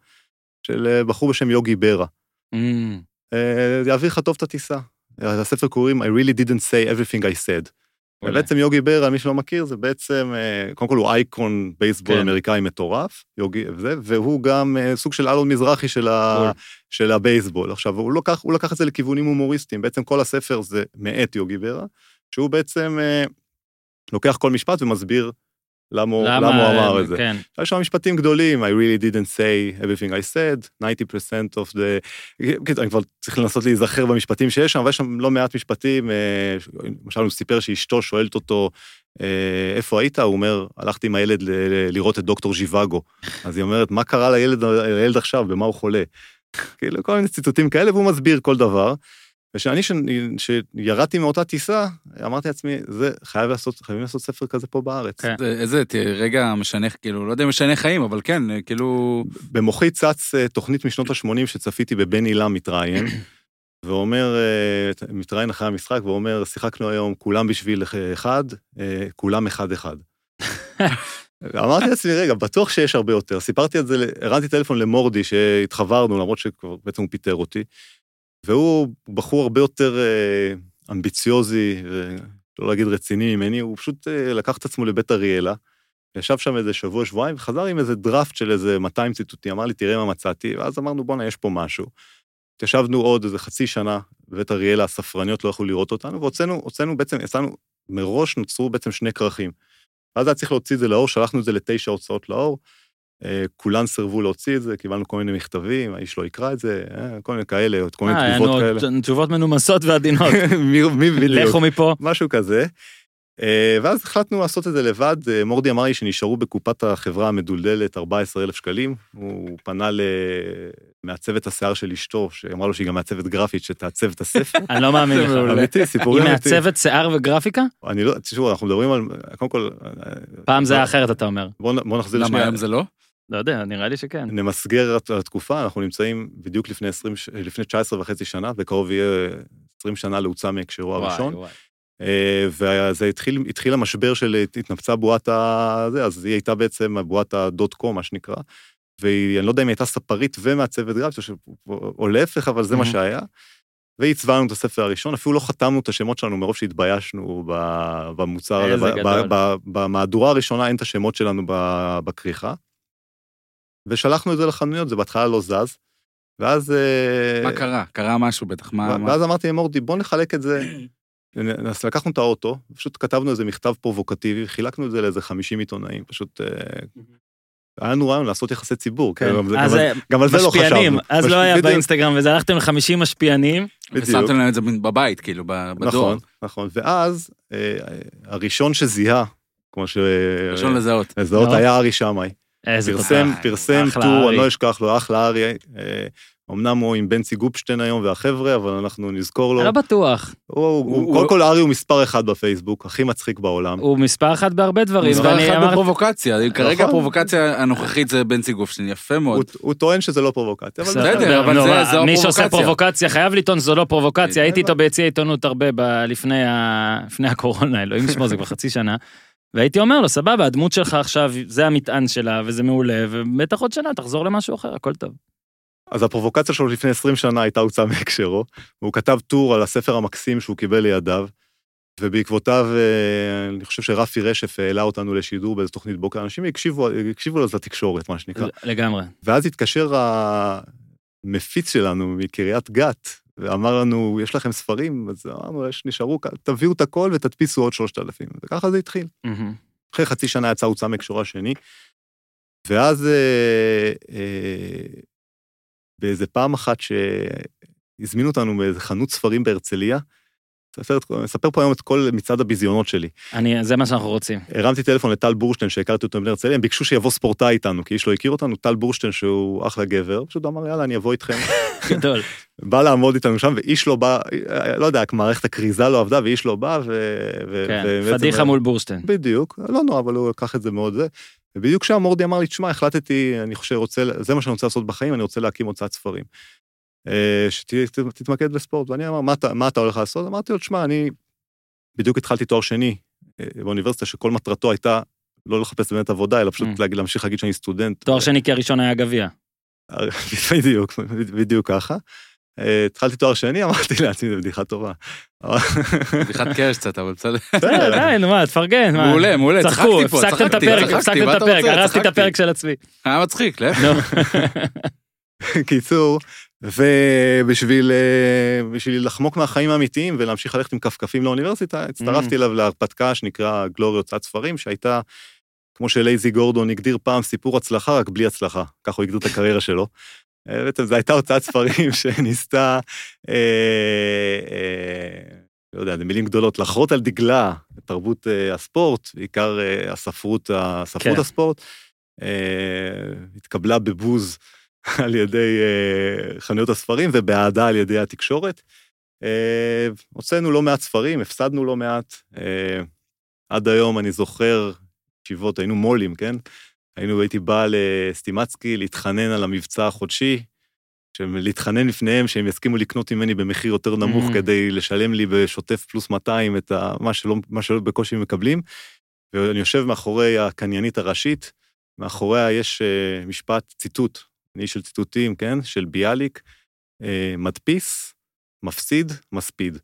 C: של אה, בחור בשם יוגי ברה.
A: אמ,
C: אה, זה יעביר לך טוב את הטיסה. הספר קוראים I really didn't say everything I said. ובעצם יוגי ברה, מי שלא מכיר, זה בעצם, אה, קודם כל הוא אייקון בייסבול
A: כן.
C: אמריקאי מטורף, יוגי, וזה, והוא גם אה, סוג של אלון מזרחי של, ה,
A: בול.
C: של הבייסבול. עכשיו, הוא לקח, הוא לקח את זה לכיוונים הומוריסטיים, בעצם כל הספר זה מאת יוגי ברה, שהוא בעצם אה, לוקח כל משפט ומסביר למה, הוא- למה הוא אמר את זה.
A: כן.
C: יש שם משפטים גדולים, I really didn't say everything I said, 90% of the... כן, אני כבר צריך לנסות להיזכר במשפטים שיש שם, אבל יש שם לא מעט משפטים, אה, למשל הוא סיפר שאשתו שואלת אותו, אה, איפה היית? הוא אומר, הלכתי עם הילד לראות את דוקטור ז'יוואגו. אז היא אומרת, מה קרה לילד, לילד עכשיו, במה הוא חולה? כאילו, כל מיני ציטוטים כאלה, והוא מסביר כל דבר. ושאני, שירדתי מאותה טיסה, אמרתי לעצמי, זה, חייב לעשות, חייבים לעשות ספר כזה פה בארץ.
A: כן.
B: זה- איזה רגע משנה, כאילו, לא יודע אם משנה חיים, אבל כן, כאילו...
C: במוחי צץ אה, תוכנית משנות ה-80 שצפיתי בבן עילם מתראיין, [CLEARS THROAT] ואומר, אה, מתראיין אחרי המשחק, ואומר, שיחקנו היום כולם בשביל אחד, אה, כולם אחד-אחד. [LAUGHS] אמרתי לעצמי, רגע, בטוח שיש הרבה יותר. סיפרתי את זה, הרמתי טלפון למורדי, שהתחברנו, למרות שבעצם הוא פיטר אותי, והוא בחור הרבה יותר אה, אמביציוזי, ולא להגיד רציני ממני, הוא פשוט אה, לקח את עצמו לבית אריאלה, ישב שם איזה שבוע, שבועיים, וחזר עם איזה דראפט של איזה 200 ציטוטים, אמר לי, תראה מה מצאתי, ואז אמרנו, בואנה, יש פה משהו. ישבנו עוד איזה חצי שנה בבית אריאלה, הספרניות לא יכלו לראות אותנו, והוצאנו, הוצאנו בעצם, יצאנו, מראש נוצרו בעצם שני כרכים. ואז היה צריך להוציא את זה לאור, שלחנו את זה לתשע הוצאות לאור, אה, כולן סירבו להוציא את זה, קיבלנו כל מיני מכתבים, האיש לא יקרא את זה, אה, כל מיני כאלה, כל מיני
A: אה, היה
C: תגובות כאלה.
A: תשובות מנומסות ועדינות. [LAUGHS]
C: מי בדיוק?
A: לכו מפה.
C: משהו כזה. אה, ואז החלטנו לעשות את זה לבד, מורדי אמר לי שנשארו בקופת החברה המדולדלת 14,000 שקלים, הוא פנה למעצבת השיער של אשתו, שאמרה לו שהיא גם מעצבת גרפית שתעצב את הספר. [LAUGHS]
A: אני לא מאמין לך.
C: אמיתי,
A: היא
C: סיפורים אמיתיים.
A: מעצבת שיער וגרפיקה?
C: אני לא, תשמעו, אנחנו מדברים על, קודם כל...
A: פעם זה היה אחרת, אתה אומר.
C: בואו בוא נחזיר
B: למה
C: לשנייה,
B: היום זה לא?
A: לא יודע, נראה לי שכן.
C: נמסגר את התקופה, אנחנו נמצאים בדיוק לפני 20, ש- לפני 19 וחצי שנה, בקרוב יהיה 20 שנה להוצא מהקשרו הראשון.
A: וואי.
C: אה, וזה התחיל, התחיל המשבר של התנפצה בועת ה... זה, אז היא הייתה בעצם בועת הדוט קום, מה שנקרא. ואני לא יודע אם היא הייתה ספרית ומעצבת גרפית, או, להפך, אבל זה מה. שהיה. והיא עיצבה לנו את הספר הראשון, אפילו לא חתמנו את השמות שלנו מרוב שהתביישנו במוצר, במהדורה הראשונה אין את השמות שלנו בכריכה. ושלחנו את זה לחנויות, זה בהתחלה לא זז. ואז... אה,
B: מה קרה? קרה משהו בטח, מה... מה-
C: ואז אמרתי למורדי, בוא נחלק את זה. [CLEARS THROAT] אז לקחנו את האוטו, פשוט כתבנו איזה מכתב פרובוקטיבי, חילקנו את זה לאיזה 50 עיתונאים, פשוט... אה, [CLEARS THROAT] היה לנו רעיון לעשות יחסי ציבור,
A: כן.
C: גם, גם,
A: אז אה,
C: גם על זה לא חשבנו.
A: אז לא היה
C: בדיוק,
A: באינסטגרם, וזה הלכתם ל-50 משפיענים.
C: בדיוק.
B: ושמתם להם את זה בבית, כאילו, ב- בדואר.
C: נכון, נכון. ואז אה, הראשון שזיהה, כמו ש...
B: ראשון לזהות.
C: לזהות. היה ארי שמאי.
A: איזה
C: פרסם, פרסם
A: אחלה
C: טור. אני לא אשכח לו, אחלה ארי. אה, אמנם הוא עם בנצי גופשטיין היום והחבר'ה, אבל אנחנו נזכור לו.
A: אני לא בטוח.
C: הוא- הוא-
B: הוא-
C: קודם כל ארי הוא מספר אחד בפייסבוק, הכי מצחיק בעולם.
A: הוא מספר אחת בהרבה דברים.
B: מספר
A: ואני
B: אחד
A: אמרתי-
B: בפרובוקציה, כרגע
C: נכון.
B: הפרובוקציה הנוכחית זה בנצי גופשטיין, יפה מאוד.
C: הוא- הוא טוען שזה לא פרובוקציה, אבל
B: בסדר, אבל
A: נו,
B: זה-
A: מה,
B: זו
A: מי שעושה
B: הפרובוקציה.
A: פרובוקציה חייב לטעון שזו לא פרובוקציה, הייתי
C: בדיוק.
A: איתו ביציע עיתונות הרבה ב- לפני ה- לפני הקורונה, אלוהים ישמור, זה כבר חצי שנה. והייתי אומר לו, סבבה, הדמות שלך עכשיו, זה המטען שלה, וזה מעולה, ובטח עוד שנה תחזור למשהו אחר, הכל טוב.
C: אז הפרובוקציה שלו לפני 20 שנה הייתה הוצאה מהקשרו. הוא כתב טור על הספר המקסים שהוא קיבל לידיו, ובעקבותיו, אה, אני חושב שרפי רשף העלה אותנו לשידור באיזו תוכנית בוקר, אנשים הקשיבו, הקשיבו לזה לתקשורת, מה שנקרא.
A: לגמרי.
C: ואז התקשר המפיץ שלנו מקריית גת, ואמר לנו, יש לכם ספרים? אז אמרנו, יש, נשארו, תביאו את הכל ותדפיסו עוד 3,000. וככה זה התחיל.
A: מהמם.
C: אחרי חצי שנה יצא הוצאה מהקשרו השני, ואז אה, אה, באיזה פעם אחת שהזמינו אותנו באיזה חנות ספרים בהרצליה, אספר פה היום את כל מצעד הביזיונות שלי.
A: אני, זה מה שאנחנו רוצים.
C: הרמתי טלפון לטל בורשטיין שהכרתי אותו מבני הרצליה, הם ביקשו שיבוא ספורטאי איתנו, כי איש לא הכיר אותנו, טל בורשטיין שהוא אחלה גבר, פשוט אמר יאללה אני אבוא איתכם. [LAUGHS]
A: גדול.
C: בא לעמוד איתנו שם ואיש לא בא, לא יודע, מערכת הכריזה לא עבדה ואיש לא בא ו...
A: כן, פדיחה מול בורשטיין.
C: בדיוק, לא נורא, אבל הוא לקח את זה מאוד זה. ובדיוק שם מורדי אמר לי, תשמע, החלטתי, אני חושב, רוצה, זה מה שאני רוצה לעשות בחיים, אני רוצה להקים הוצאת ספרים. אה, שתתמקד בספורט. ואני אמר, מה, אתה- מה אתה הולך לעשות? אמרתי לו, תשמע, אני בדיוק התחלתי תואר שני אה, באוניברסיטה, שכל מטרתו הייתה לא לחפש באמת עבודה, אלא פשוט
A: Mm.
C: להמשיך להגיד שאני סטודנט.
A: תואר שני כי הראשון היה גביע. [LAUGHS]
C: בדיוק, בדיוק ככה. אה, התחלתי תואר שני, [LAUGHS] אמרתי לעצמי, זו בדיחה טובה. [LAUGHS]
B: בדיחת קרש קצת, אבל בסדר.
A: בסדר, די, נו מה, תפרגן. מה?
B: מעולה, מעולה,
A: צחקו,
B: צחקתי פה,
A: הפסקתם את
B: צחקתי,
A: הפרק,
B: צחקתי,
A: הפסקתם את הפרק? הרסתי את
B: צחקתי.
A: הפרק של עצמי.
B: היה מצחיק, להפך.
C: קיצור, ובשביל אה, לחמוק מהחיים האמיתיים ולהמשיך ללכת עם כפכפים לאוניברסיטה, הצטרפתי אליו להרפתקה שנקרא גלורי הוצאת ספרים, שהייתה, כמו שלייזי גורדון הגדיר פעם, סיפור הצלחה, רק בלי הצלחה. ככה הוא הגדיר את הקריירה שלו. אה, בעצם זו הייתה הוצאת ספרים [LAUGHS] שניסתה, אה, אה, לא יודע, זה מילים גדולות, לחרות על דגלה את תרבות אה, הספורט, בעיקר אה, הספרות, הספרות
A: כן.
C: הספורט. אה, התקבלה בבוז [LAUGHS] על ידי אה, חנויות הספרים ובאהדה על ידי התקשורת. אה, הוצאנו לא מעט ספרים, הפסדנו לא מעט. אה, עד היום אני זוכר, ישיבות, היינו מו"לים, כן? היינו, הייתי בא לסטימצקי להתחנן על המבצע החודשי, להתחנן לפניהם שהם יסכימו לקנות ממני במחיר יותר נמוך
A: Mm.
C: כדי לשלם לי בשוטף פלוס 200 את ה, מה שלא, מה שלא בקושי מקבלים. ואני יושב מאחורי הקניינית הראשית, מאחוריה יש משפט, ציטוט, אני של ציטוטים, כן? של ביאליק, אה, מדפיס, מפסיד, מספיד.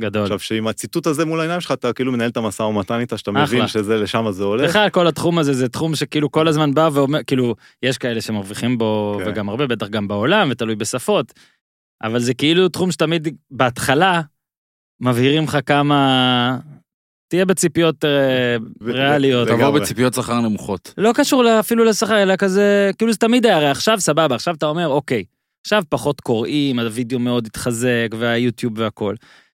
A: גדול.
C: עכשיו, שעם הציטוט הזה מול העיניים שלך, אתה כאילו מנהל את המשא ומתן איתה, שאתה
A: אחלה.
C: מבין שזה, לשם זה הולך.
A: בכלל, כל התחום הזה זה תחום שכאילו כל הזמן בא ואומר, כאילו, יש כאלה שמרוויחים בו,
C: כן.
A: וגם הרבה, בטח גם בעולם, ותלוי בשפות, אבל זה כאילו תחום שתמיד בהתחלה מבהירים לך כמה... תהיה בציפיות אה, ריאליות.
B: תבוא בציפיות שכר נמוכות.
A: לא קשור אפילו לשכר, אלא כזה, כאילו זה תמיד היה, הרי עכשיו סבבה, עכשיו אתה אומר, אוקיי, עכשיו פחות קוראים, הווידאו מאוד התחזק, והיוטיוב והכל.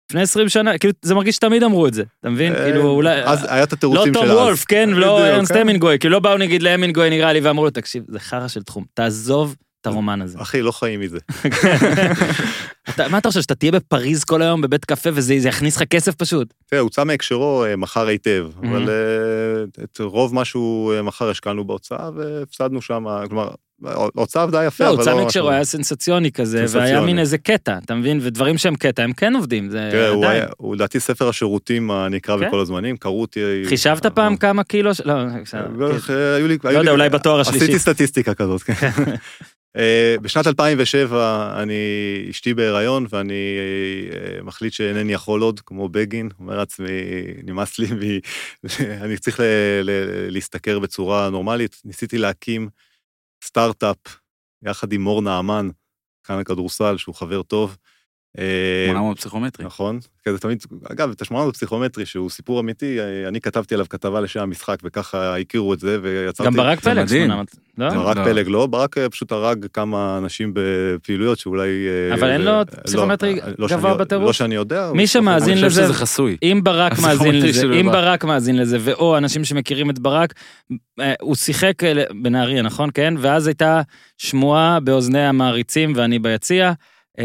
A: לפני 20 שנה, כאילו, זה מרגיש שתמיד אמרו את זה, אתה מבין?
C: אה,
A: כאילו, אולי...
C: אז היה את
A: לא
C: התירוצים של
A: תום
C: אז.
A: וולף, כן, לא ארנסט
C: כן.
A: המינגוי, כאילו לא באו נגיד להמינגוי נראה לי ואמרו לו, תקשיב, זה חרא של תחום, תעזוב את הרומן הזה.
C: אחי, לא חיים מזה. [LAUGHS]
A: אתה- מה אתה חושב, שאתה תהיה בפריז כל היום בבית קפה וזה זה יכניס לך כסף פשוט?
C: תראה, הוצא מהקשרו אה, מכר היטב,
A: Mhm.
C: אבל אה, את רוב מה שהוא אה, מכר השקענו בהוצאה והפסדנו שם, כלומר, ההוצאה עבדה יפה,
A: לא,
C: אבל
A: הוצא
C: לא...
A: מהקשרו,
C: משהו.
A: היה סנסציוני כזה, והיה
C: סנסציוני.
A: מין איזה קטע, אתה מבין? ודברים שהם קטע, הם כן עובדים, זה
C: תראה,
A: עדיין.
C: היה- הוא לדעתי ספר השירותים הנקרא
A: כן?
C: בכל הזמנים, קראו אותי...
A: חישבת פעם כמה קילו? לא, בסדר.
C: אה, היו לי...
A: לא יודע,
C: לי-
A: אולי בתואר השלישי.
C: עשיתי סטטיסטיקה כזאת, כן. [LAUGHS] אה, בשנת 2007 אני אשתי בהיריון ואני אה, מחליט שאינני יכול עוד, כמו בגין, אומר לעצמי, נמאס לי, מ- אני צריך להשתכר בצורה נורמלית. ניסיתי להקים סטארט-אפ יחד עם מור נעמן, כאן הכדורסל, שהוא חבר טוב. אה,
B: 800 פסיכומטרי.
C: נכון, כי זה תמיד, אגב, את השמונה בפסיכומטרי, שהוא סיפור אמיתי, אה, אני כתבתי עליו כתבה לשם המשחק, וככה הכירו את זה, ויצרתי...
A: גם ברק פלג,
B: מדהים.
A: 800, לא?
C: ברק
B: לא.
C: פלג לא, ברק אה, פשוט הרג כמה אנשים בפעילויות שאולי... אה,
A: אבל אין לו
C: אה,
A: פסיכומטרי
C: לא, לא
A: גבוה בטירוף?
C: לא שאני יודע.
A: מי שמאזין
B: אני חושב
A: לזה-
B: שזה חסוי.
A: אם ברק
B: אז [LAUGHS]
A: מאזין לזה, אם. ברק מאזין לזה, ואו אנשים שמכירים את ברק, אה, הוא שיחק אה, בנהריה, נכון? כן? ואז הייתה שמועה באוזני המעריצים ואני ביציע, אה,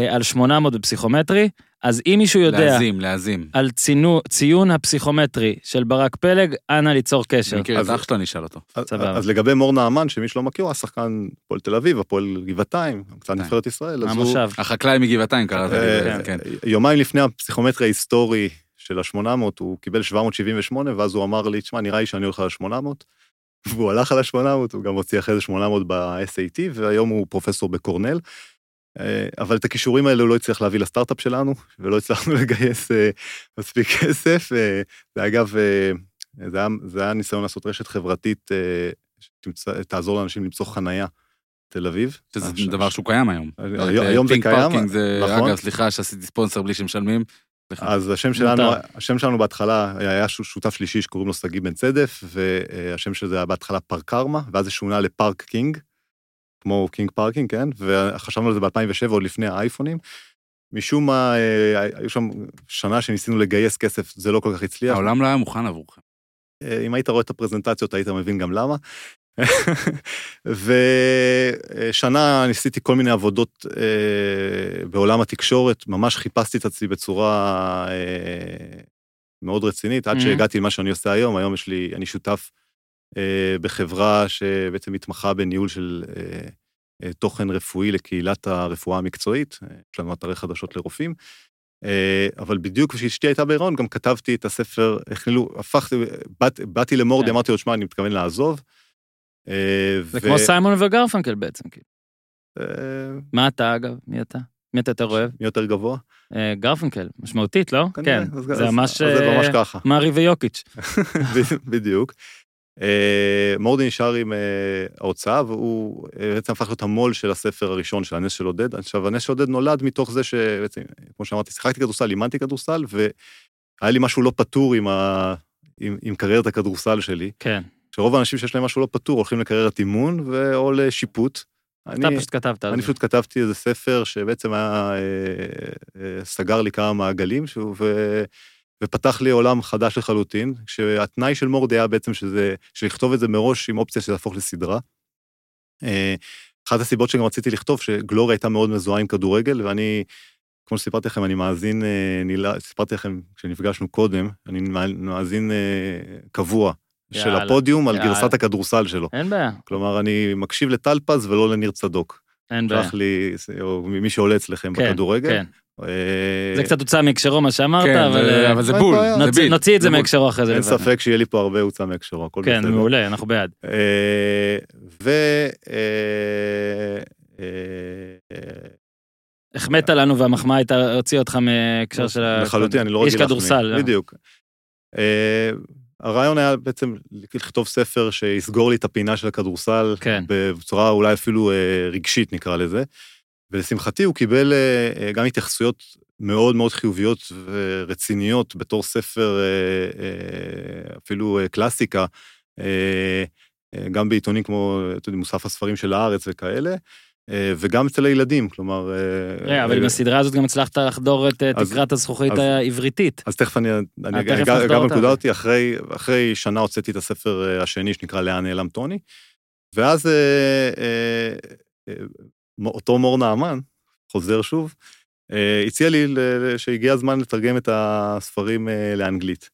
A: על 800 בפסיכומטרי, אז אם מישהו יודע
B: להזים, להזים.
A: על צינו, ציון הפסיכומטרי של ברק פלג, אנא ליצור קשר.
B: מכיר את אח שלו, אני אשאל אותו.
C: אז-
A: סבבה.
C: אז לגבי מור נעמן, שמי שלא מכיר, הוא היה שחקן הפועל תל אביב, הפועל גבעתיים, קצת
B: כן.
C: נבחרת ישראל, אז הוא...
A: המושב.
B: החקלאי מגבעתיים קראת
C: אה,
B: לזה, כן.
C: יומיים לפני הפסיכומטרי ההיסטורי של ה-800, הוא קיבל 778, ואז הוא אמר לי, תשמע, נראה לי שאני הולך על ה-800. והוא הלך על ה-800, הוא גם הוציא אחרי זה 800 ב-SAT, והיום הוא פרופסור בקורנל. אה, אבל את הכישורים האלה הוא לא הצליח להביא לסטארט-אפ שלנו, ולא הצלחנו [LAUGHS] לגייס אה, מספיק כסף. אה, זה אגב, אה, זה היה, זה היה ניסיון לעשות רשת חברתית שתעזור לאנשים למצוא חנייה בתל אביב.
B: שזה
C: ש-
B: דבר שהוא קיים היום.
C: היום- היום זה
B: פנגו
C: קיים,
B: parking זה,
C: נכון.
B: אגב, סליחה שעשיתי ספונסר בלי שמשלמים.
C: אז השם שלנו. השם שלנו בהתחלה היה ש- שותף שלישי שקוראים לו שגיא בן צדף, והשם של זה היה בהתחלה Park Karma, ואז זה שונה ל Park King, כמו king parking, כן? וחשבנו על זה ב-2007, עוד לפני האייפונים. משום מה, אה, היו שם שנה שניסינו לגייס כסף, זה לא כל כך הצליח.
B: העולם לא היה מוכן עבורכם.
C: אה, אם היית רואה את הפרזנטציות, היית מבין גם למה. [LAUGHS] ושנה ניסיתי כל מיני עבודות אה, בעולם התקשורת, ממש חיפשתי את עצמי בצורה אה, מאוד רצינית, עד. שהגעתי למה שאני עושה היום, היום יש לי, אני שותף אה, בחברה שבעצם מתמחה בניהול של אה, אה, תוכן רפואי לקהילת הרפואה המקצועית, אה, יש לנו אתרי חדשות לרופאים. אה, אבל בדיוק כשאשתי הייתה בהיריון, גם כתבתי את הספר, הכללו, הפכתי, באת, באתי למורדי,
A: כן.
C: אמרתי לו, שמע, אני מתכוון לעזוב. אה,
A: זה
C: ו-
A: כמו סיימון וגרפנקל בעצם, כאילו.
C: אה,
A: מה אתה אגב? מי אתה? מי אתה יותר אוהב?
C: מי יותר גבוה?
A: אה, גרפינקל, משמעותית, לא? כן, זה ממש...
C: זה
A: אה,
C: ממש ככה.
A: מארי ויוקיץ'. [LAUGHS]
C: בדיוק. אה, מורדי נשאר עם אה, ההוצאה, והוא אה, בעצם הפך להיות המו"ל של הספר הראשון של הנס של עודד. עכשיו, הנס של עודד נולד מתוך זה שבעצם, כמו שאמרתי, שיחקתי כדורסל, אימנתי כדורסל, והיה לי משהו לא פתור עם, ה... עם, עם קריירת הכדורסל שלי.
A: כן,
C: שרוב האנשים שיש להם משהו לא פתור הולכים לקריירת אימון ו... או לשיפוט.
A: אתה
C: אני,
A: פשוט כתבת
C: אני. פשוט כתבתי איזה ספר שבעצם היה, אה, אה, סגר לי כמה מעגלים, שהוא, ו, ופתח לי עולם חדש לחלוטין, שהתנאי של מורדי היה בעצם שזה, שלכתוב את זה מראש עם אופציה שזה יהפוך לסדרה. אה, אחת הסיבות שגם רציתי לכתוב, שגלוריה הייתה מאוד מזוהה עם כדורגל, ואני, כמו שסיפרתי לכם, אני מאזין, אה, נילא, סיפרתי לכם כשנפגשנו קודם, אני מאזין אה, קבוע של
A: יאללה,
C: הפודיום על
A: יאללה.
C: גרסת הכדורסל שלו.
A: אין בעיה,
C: כלומר, אני מקשיב לטלפז ולא לניר צדוק.
A: אין בעיה.
C: שלח לי, או מי שעולה אצלכם
A: כן,
C: בכדורגל.
A: כן.
C: אה,
A: זה קצת הוצא מהקשרו מה שאמרת,
B: כן,
A: אבל...
B: זה-
A: אה,
B: אבל זה
C: אין
B: בול. זה
A: נוציא- את זה. מהקשרו אחרי זה.
C: אין
A: לבד.
C: ספק שיהיה לי פה הרבה הוצאה מהקשרו, הכל
A: כן,
C: בסדר.
A: מעולה, אנחנו בעד.
C: אה, ו...
A: החמאת לנו והמחמאה הייתה, הוציא אותך מהקשר של ה...
C: לחלוטין, אני לא רגיל
A: איש. כדורסל.
C: בדיוק. הרעיון היה בעצם לכתוב ספר שיסגור לי את הפינה של הכדורסל,
A: כן.
C: בצורה אולי אפילו רגשית נקרא לזה. ולשמחתי הוא קיבל אה, אה, גם התייחסויות מאוד מאוד חיוביות ורציניות בתור ספר אה, אפילו קלאסיקה, גם בעיתונים כמו, אתה יודע, מוסף הספרים של הארץ וכאלה, וגם אצל הילדים, כלומר...
A: אבל עם הסדרה הזאת גם הצלחת לחדור את תקרת הזכוכית
C: אז-
A: העברית.
C: אז תכף אני, אגע. בנקודה אותי, אחרי, אחרי שנה הוצאתי את הספר השני שנקרא לאן נעלם טוני, ואז אותו מור נעמן, חוזר שוב, אה, הציע לי שהגיע הזמן לתרגם את הספרים אה, לאנגלית.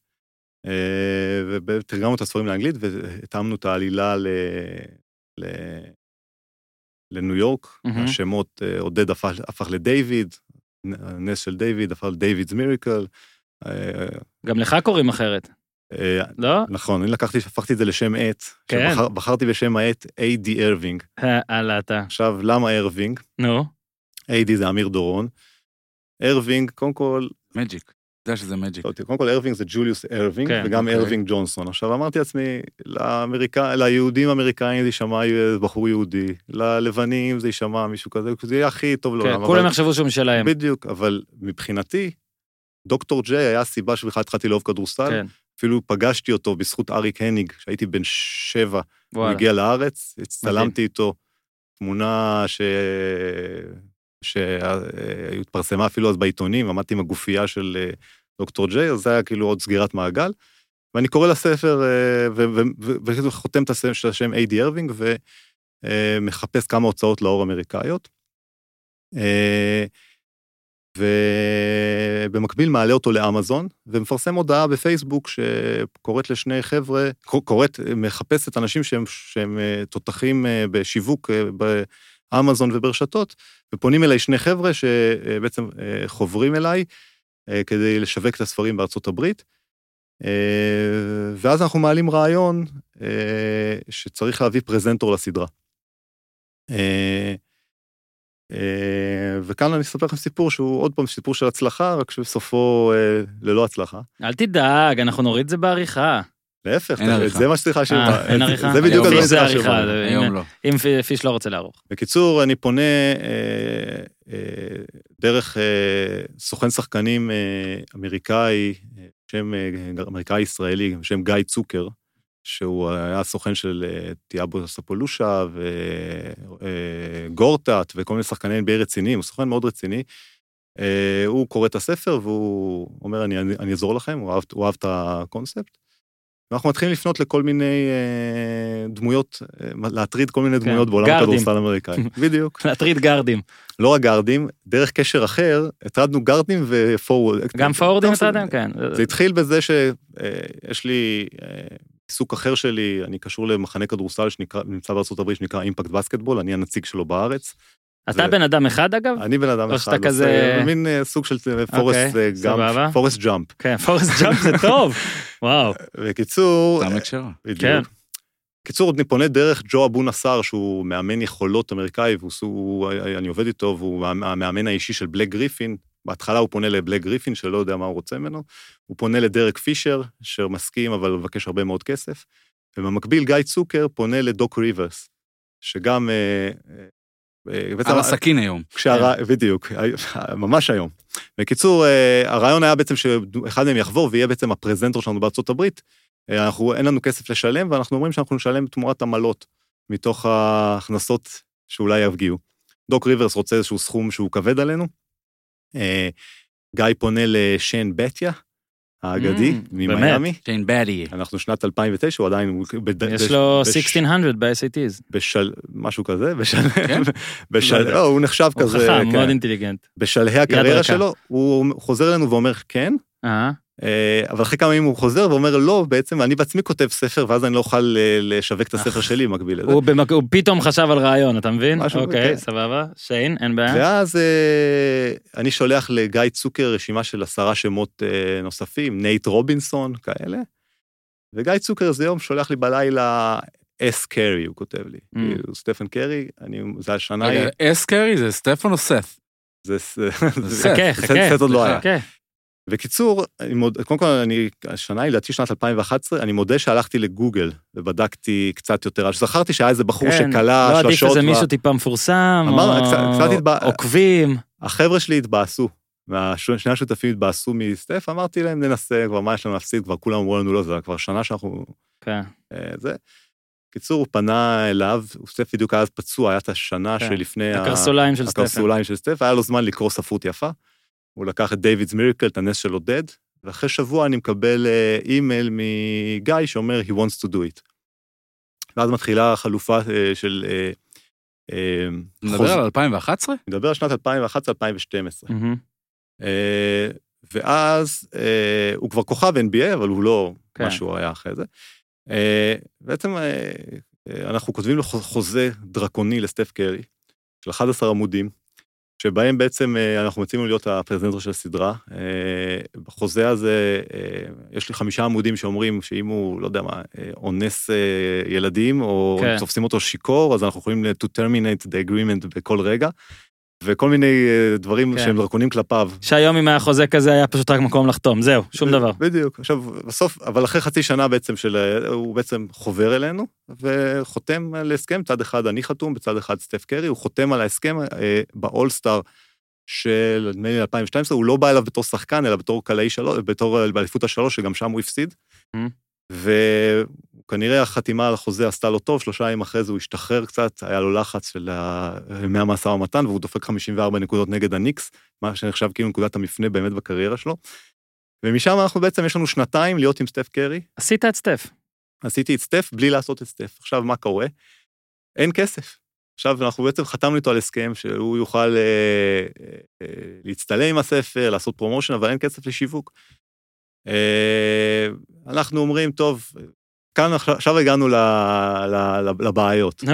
C: אה, ותרגמנו את הספרים לאנגלית והתאמנו את העלילה ל... ל... לניו יורק,
A: מהמם.
C: השמות, עודד הפך, הפך לדיוויד, הנס של דיוויד הפך לדיוויד's מיריקל.
A: גם לך קוראים אחרת, לא?
C: נכון, אני לקחתי, הפכתי את זה לשם עט.
A: כן.
C: שבחר- בחרתי בשם העט A.D. ארווינג.
A: אה, הלאה אתה.
C: עכשיו, למה ארווינג?
A: נו,
C: A.D. זה אמיר דורון. ארווינג, קודם כל,
B: מג'יק. אתה יודע שזה מג'יק.
C: לא, קודם כל ארווינג זה ג'וליוס ארווינג,
A: כן,
C: וגם. ארווינג ג'ונסון. עכשיו, אמרתי לעצמי, לאמריקא, ליהודים האמריקאים זה יישמע בחור יהודי, ללבנים זה יישמע מישהו כזה, זה יהיה הכי טוב
A: כן,
C: לעולם.
A: כולם
C: אבל-
A: יחשבו שהוא משלהם.
C: בדיוק, אבל מבחינתי, דוקטור ג'יי היה הסיבה שבכלל התחלתי לאהוב כדורסל.
A: כן,
C: אפילו פגשתי אותו בזכות אריק הניג, שהייתי בן שבע, הוא
A: וואלה.
C: הגיע לארץ, הצטלמתי איתו, תמונה ש... שהתפרסמה אפילו אז בעיתונים, עמדתי עם הגופייה של אה, דוקטור ג'יי, אז זה היה כאילו עוד סגירת מעגל. ואני קורא לספר, אה, ו- ו- ו- וכאילו חותם את השם של השם איידי ארווינג, ומחפש כמה הוצאות לאור אמריקאיות. ובמקביל מעלה אותו לאמזון, ומפרסם הודעה בפייסבוק שקוראת לשני חבר'ה, קוראת, מחפשת אנשים שהם, שהם אה, תותחים אה, בשיווק אה, באמזון וברשתות, ופונים אליי שני חבר'ה שבעצם חוברים אליי כדי לשווק את הספרים בארצות הברית. ואז אנחנו מעלים רעיון שצריך להביא פרזנטור לסדרה. אה, וכאן אני אספר לכם סיפור שהוא עוד פעם סיפור של הצלחה, רק שבסופו אה, ללא הצלחה.
A: אל תדאג, אנחנו נוריד את זה בעריכה.
C: להפך. זה מה שצריך להשאיר.
A: אה, אין עריכה?
C: זה בדיוק הדברים. שצריך להשאיר.
B: היום. לא.
A: אם פיש לא רוצה לערוך.
C: בקיצור, אני פונה דרך סוכן שחקנים אמריקאי, שם אמריקאי ישראלי, בשם גיא צוקר, שהוא היה סוכן של אה, תיאבו ספולושה וגורטט וכל מיני שחקני NBA רציניים, הוא סוכן מאוד רציני. אה, הוא קורא את הספר והוא אומר, אני, אני אעזור לכם, הוא אהב, הוא אהב את הקונספט. ואנחנו מתחילים לפנות לכל מיני אה, דמויות, אה, להטריד כל מיני דמויות בעולם. הכדורסל האמריקאי. [LAUGHS] בדיוק.
A: להטריד גארדים.
C: לא רק גארדים, דרך קשר אחר, הטרדנו גארדים ופורוורד.
A: גם פורוורדים
C: גם
A: הטרדתם? כן.
C: זה התחיל בזה שיש לי אה, עיסוק אחר שלי, אני קשור למחנה כדורסל שנמצא הברית, שנקרא אימפקט בסקטבול, אני הנציג שלו בארץ.
A: אתה
C: זה-
A: בן אדם אחד אגב?
C: אני בן אדם
A: או
C: אחד,
A: כזה-
C: מין אה, סוג של פורסט
A: סבבה.
C: גאמפ, פורסט גאמפ.
A: כן, פורסט גאמפ זה טוב. [LAUGHS] וואו.
C: בקיצור,
B: out of הקשרה.
C: בדיוק.
A: כן.
C: קיצור, אני פונה דרך ג'ו אבו נסאר, שהוא מאמן יכולות אמריקאי, ואני עובד איתו, והוא המאמן האישי של בלייק גריפין. בהתחלה הוא פונה לבלק גריפין, שלא יודע מה הוא רוצה ממנו. הוא פונה לדרק פישר, שמסכים, אבל מבקש הרבה מאוד כסף. ובמקביל, גיא צוקר פונה לדוק ריברס, שגם... אה,
B: אה, על הסכין היום.
C: כשהר... כן. בדיוק, [LAUGHS] ממש היום. בקיצור, אה, הרעיון היה בעצם שאחד מהם יחבור ויהיה בעצם הפרזנטור שלנו בארצות הברית. אנחנו, אין לנו כסף לשלם, ואנחנו אומרים שאנחנו נשלם תמורת עמלות מתוך ההכנסות שאולי יפגיעו. דוק ריברס רוצה איזשהו סכום שהוא כבד עלינו. גיא פונה לשיין בתיה, האגדי, mm, ממיאמי.
B: שיין בדי.
C: אנחנו שנת 2009, הוא עדיין...
A: יש לו 1600 ב-SATs.
C: בשל... משהו כזה, בשל... כן? [LAUGHS] בשל... לא, הוא נחשב כזה...
A: הוא חכם, מאוד אינטליגנט.
C: בשלהי הקריירה שלו, הוא חוזר אלינו ואומר כן. אה, אבל אחרי כמה ימים הוא חוזר ואומר לא, בעצם אני בעצמי כותב ספר, ואז אני לא אוכל אה, לשווק את הספר שלי במקביל לזה.
A: הוא פתאום חשב על רעיון, אתה מבין? משהו, אוקיי, כן. סבבה. שיין, אין בעיה.
C: ואז אה, אני שולח לגיא צוקר רשימה של עשרה שמות נוספים, נייט רובינסון, כאלה. וגיא צוקר איזה יום שולח לי בלילה אס קרי, הוא כותב לי. Mm. כאילו, סטפן קרי, זה השנה...
B: רגע, אס קרי זה סטפן או סת'?
C: זה סת'. [LAUGHS]
A: חכה, חכה.
C: סת' עוד לא היה. בקיצור, קודם כל, אני, השנה היא לדעתי שנת 2011, אני מודה שהלכתי לגוגל ובדקתי קצת יותר, זכרתי שהיה איזה בחור כן, שקלה
A: שלשות. לא עדיף איזה מישהו טיפה מפורסם, אמר, או קצת, קצת התבא... עוקבים.
C: החבר'ה שלי התבאסו, שני השותפים התבאסו מסטף, אמרתי להם, ננסה, כבר מה יש לנו להפסיד, כבר כולם אמרו לנו לא, זה כבר שנה שאנחנו...
A: כן.
C: אה, זה. קיצור, הוא פנה אליו, סטף בדיוק היה אז פצוע, היה את השנה כן. שלפני...
A: הקרסוליים של סטף.
C: הקרסוליים של סטף, היה לו זמן לקרוא ספרות יפה. הוא לקח את דיוויד's מירקל, את הנס של עודד, ואחרי שבוע אני מקבל אה, אימייל מגיא שאומר, he wants to do it. ואז מתחילה חלופה אה, של...
B: אה, מדבר על 2011?
C: מדבר על שנת 2011-2012. ואז הוא כבר כוכב NBA, אבל הוא לא כן. מה שהוא היה אחרי זה. בעצם אנחנו כותבים לו חוזה דרקוני לסטף קרי, של 11 עמודים, שבהם בעצם אה, אנחנו מציעים להיות הפרזנטור של הסדרה. אה, בחוזה הזה אה, יש לי חמישה עמודים שאומרים שאם הוא, לא יודע מה, אונס ילדים, או כן. תופסים אותו שיכור, אז אנחנו יכולים to terminate the agreement בכל רגע. וכל מיני דברים כן. שהם דרקונים כלפיו.
A: שהיום אם היה חוזה כזה היה פשוט רק מקום לחתום, זהו, שום דבר.
C: בדיוק, עכשיו בסוף, אבל אחרי חצי שנה בעצם של, הוא בעצם חובר אלינו וחותם על הסכם, צד אחד אני חתום, בצד אחד סטף קרי, הוא חותם על ההסכם אה, באולסטאר של נדמה לי 2012, הוא לא בא אליו בתור שחקן, אלא בתור קלעי שלוש, בתור באליפות השלוש, שגם שם הוא הפסיד. Mm-hmm. וכנראה החתימה על החוזה עשתה לו טוב, שלושה ימים אחרי זה הוא השתחרר קצת, היה לו לחץ של ימי המשא ומתן, והוא דופק 54 נקודות נגד הניקס, מה שנחשב כאילו נקודת המפנה באמת בקריירה שלו. ומשם אנחנו בעצם, יש לנו שנתיים להיות עם סטף קרי.
A: עשית את סטף.
C: עשיתי את סטף בלי לעשות את סטף. עכשיו, מה קורה? אין כסף. עכשיו, אנחנו בעצם חתמנו איתו על הסכם שהוא יוכל אה, אה, להצטלם עם הספר, לעשות promotion, אבל אין כסף לשיווק. אה, אנחנו אומרים, טוב, כאן עכשיו הגענו לבעיות.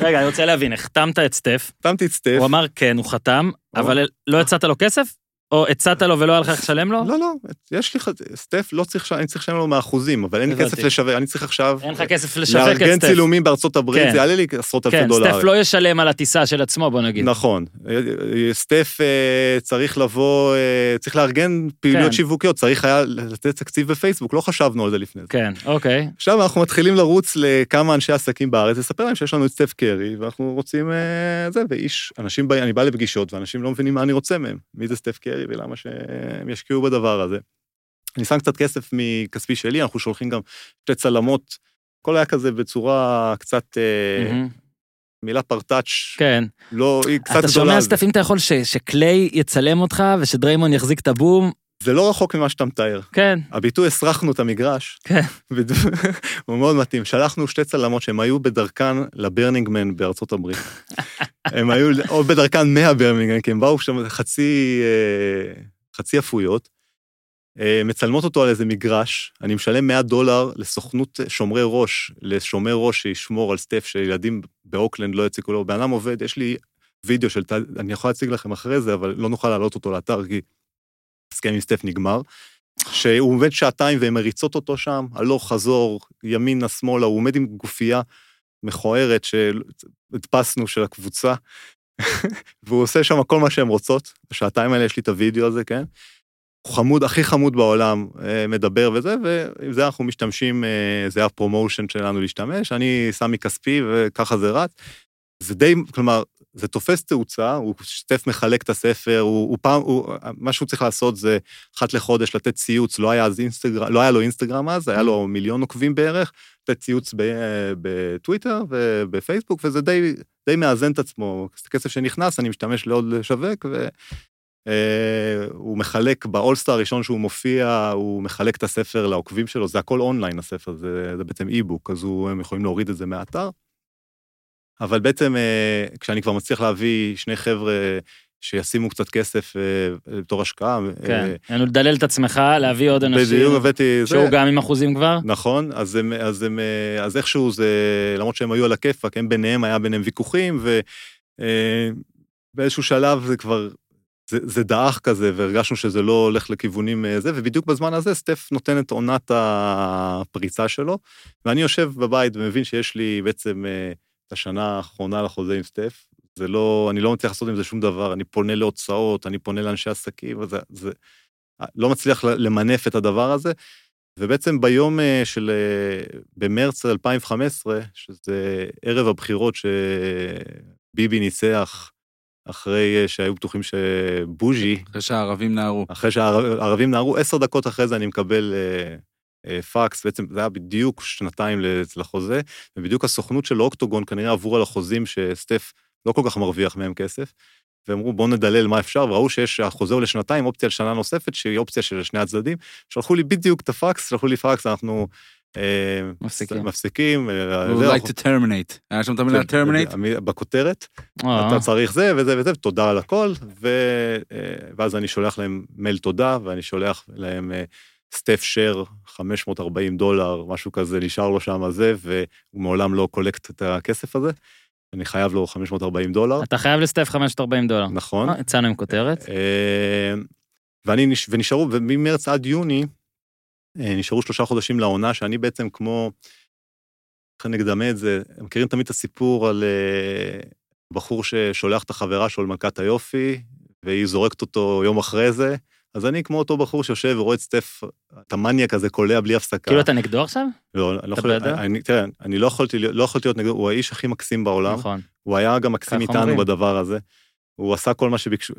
A: רגע, אני רוצה להבין, החתמת את סטף.
C: החתמתי את סטף.
A: הוא אמר כן, הוא חתם, אבל לא הצעת לו כסף? או הצעת לו ולא היה לך איך לשלם לו?
C: לא, לא, יש לי, סטף לא צריך, אני צריך לשלם לו מאחוזים, אבל אין לי כסף לשווק, אני צריך עכשיו...
A: אין לך כסף לשווק את סטף.
C: לארגן צילומים בארצות הברית, כן. זה יעלה לי עשרות אלפי דולרים.
A: כן, סטף לא ישלם על הטיסה של עצמו, בוא נגיד.
C: נכון. סטף אה, צריך לבוא, אה, צריך לארגן פעילויות כן. שיווקיות, צריך היה לתת תקציב בפייסבוק, לא חשבנו על זה לפני זה.
A: כן, אוקיי.
C: עכשיו אנחנו מתחילים לרוץ לכמה אנשי עסקים בארץ, לספר להם שיש לנו את סטף קרי, ואנחנו רוצים אה, זה, ואיש, אנשים, אני בא לפגישות, ואנשים לא מבינים מה אני רוצה מהם, מי זה סטף קרי ולמה ש... הם ישקיעו בדבר הזה. אני שם קצת כסף מכספי שלי, אנחנו שולחים גם שתי צלמות, הכל היה כזה בצורה קצת... mm-hmm. מילה פרטאץ',
A: כן.
C: לא, היא קצת גדולה.
A: אתה שומע סטף, אם אתה יכול ש, שקליי יצלם אותך ושדריימון יחזיק את הבום.
C: זה לא רחוק ממה שאתה מתאר.
A: כן.
C: הביטוי הסרחנו את המגרש,
A: כן. [LAUGHS]
C: הוא מאוד מתאים. שלחנו שתי צלמות שהן היו בדרכן לברנינגמן בארצות הברית. [LAUGHS] הם היו, או בדרכן מהברמינגמן, כי הם באו שם חצי, אה, חצי אפויות. אה, מצלמות אותו על איזה מגרש, אני משלם 100 דולר לסוכנות שומרי ראש, לשומר ראש שישמור על סטף, שילדים באוקלנד לא יציקו לו. בן אדם עובד, יש לי וידאו של, אני יכול להציג לכם אחרי זה, אבל לא נוכל להעלות אותו לאתר, כי הסכם עם סטף נגמר. שהוא עומד שעתיים והן מריצות אותו שם, הלוך חזור, ימינה, שמאלה, הוא עומד עם גופייה מכוערת שהדפסנו של הקבוצה, [LAUGHS] והוא עושה שם כל מה שהן רוצות. בשעתיים האלה יש לי את הוידאו הזה, כן? הוא חמוד, הכי חמוד בעולם, אה, מדבר וזה, ועם זה אנחנו משתמשים, אה, זה הפרומושן שלנו להשתמש, אני שם מכספי וככה זה רץ. זה די, כלומר, זה תופס תאוצה, הוא סטף מחלק את הספר, הוא, הוא פעם, הוא, מה שהוא צריך לעשות זה אחת לחודש לתת ציוץ, לא היה, אז אינסטגרם, לא היה לו אינסטגרם אז, היה לו מיליון עוקבים בערך, לתת ציוץ בטוויטר ובפייסבוק, וזה די, די מאזן את עצמו. כסף שנכנס, אני משתמש לעוד לשווק, ו... Uh, הוא מחלק באולסטאר הראשון שהוא מופיע, הוא מחלק את הספר לעוקבים שלו, זה הכל אונליין הספר, זה, זה בעצם אי-בוק, אז הוא, הם יכולים להוריד את זה מהאתר. אבל בעצם uh, כשאני כבר מצליח להביא שני חבר'ה שישימו קצת כסף uh, בתור השקעה.
A: כן, uh, לדלל את עצמך, להביא עוד אנשים.
C: בדיוק, הבאתי...
A: שהוא גם עם אחוזים כבר.
C: נכון, אז, הם, אז, הם, אז איכשהו זה, למרות שהם היו על הכיפאק, הם ביניהם, היה ביניהם ויכוחים, ובאיזשהו שלב זה כבר זה, זה דעך כזה, והרגשנו שזה לא הולך לכיוונים אה, זה, ובדיוק בזמן הזה סטף נותן את עונת הפריצה שלו, ואני יושב בבית ומבין שיש לי בעצם אה, השנה האחרונה לחוזה עם סטף, זה לא, אני לא מצליח לעשות עם זה שום דבר, אני פונה להוצאות, אני פונה לאנשי עסקים, וזה, זה, לא מצליח למנף את הדבר הזה, ובעצם ביום אה, של, במרץ 2015, שזה ערב הבחירות שביבי ניצח אחרי אה, שהיו בטוחים שבוז'י...
B: אחרי שהערבים נהרו.
C: אחרי שהערבים נהרו, עשר דקות אחרי זה אני מקבל אה, אה, פקס, בעצם זה היה בדיוק שנתיים לחוזה, ובדיוק הסוכנות של אוקטוגון כנראה עברו על החוזים שסטף לא כל כך מרוויח מהם כסף, ואמרו בואו נדלל מה אפשר, וראו שיש, החוזה הוא לשנתיים, אופציה לשנה נוספת, שהיא אופציה של שני הצדדים, שלחו לי בדיוק את הפקס, שלחו לי פקס, אנחנו...
A: אה, מפסיקים.
C: מפסיקים.
B: אה, We would like to terminate. היה שם את המילה terminate?
C: בכותרת, אה. אתה צריך זה וזה וזה, תודה על הכל, ואז אני שולח להם מייל תודה, ואני שולח להם סטף שר, 540 דולר, משהו כזה, נשאר לו שם זה, והוא מעולם לא קולקט את הכסף הזה. אני חייב לו 540 דולר.
A: אתה חייב לסטף 540 דולר.
C: נכון.
A: יצאנו עם כותרת.
C: ואני, ונשארו, וממרץ עד יוני, אה, נשארו שלושה חודשים לעונה, שאני בעצם כמו, איך אני אקדמה את זה, מכירים תמיד את הסיפור על אה, בחור ששולח את החברה שלו למלכת היופי, והיא זורקת אותו יום אחרי זה, אז אני כמו אותו בחור שיושב ורואה את סטף, את המניאק הזה קולע בלי הפסקה.
A: כאילו אתה נגדו עכשיו?
C: לא, לא יכול, אני, תראה, אני לא יכולתי, לא יכולתי להיות נגדו, הוא האיש הכי מקסים בעולם.
A: נכון.
C: הוא היה גם מקסים איתנו אומרים. בדבר הזה. הוא עשה כל מה שביקשו.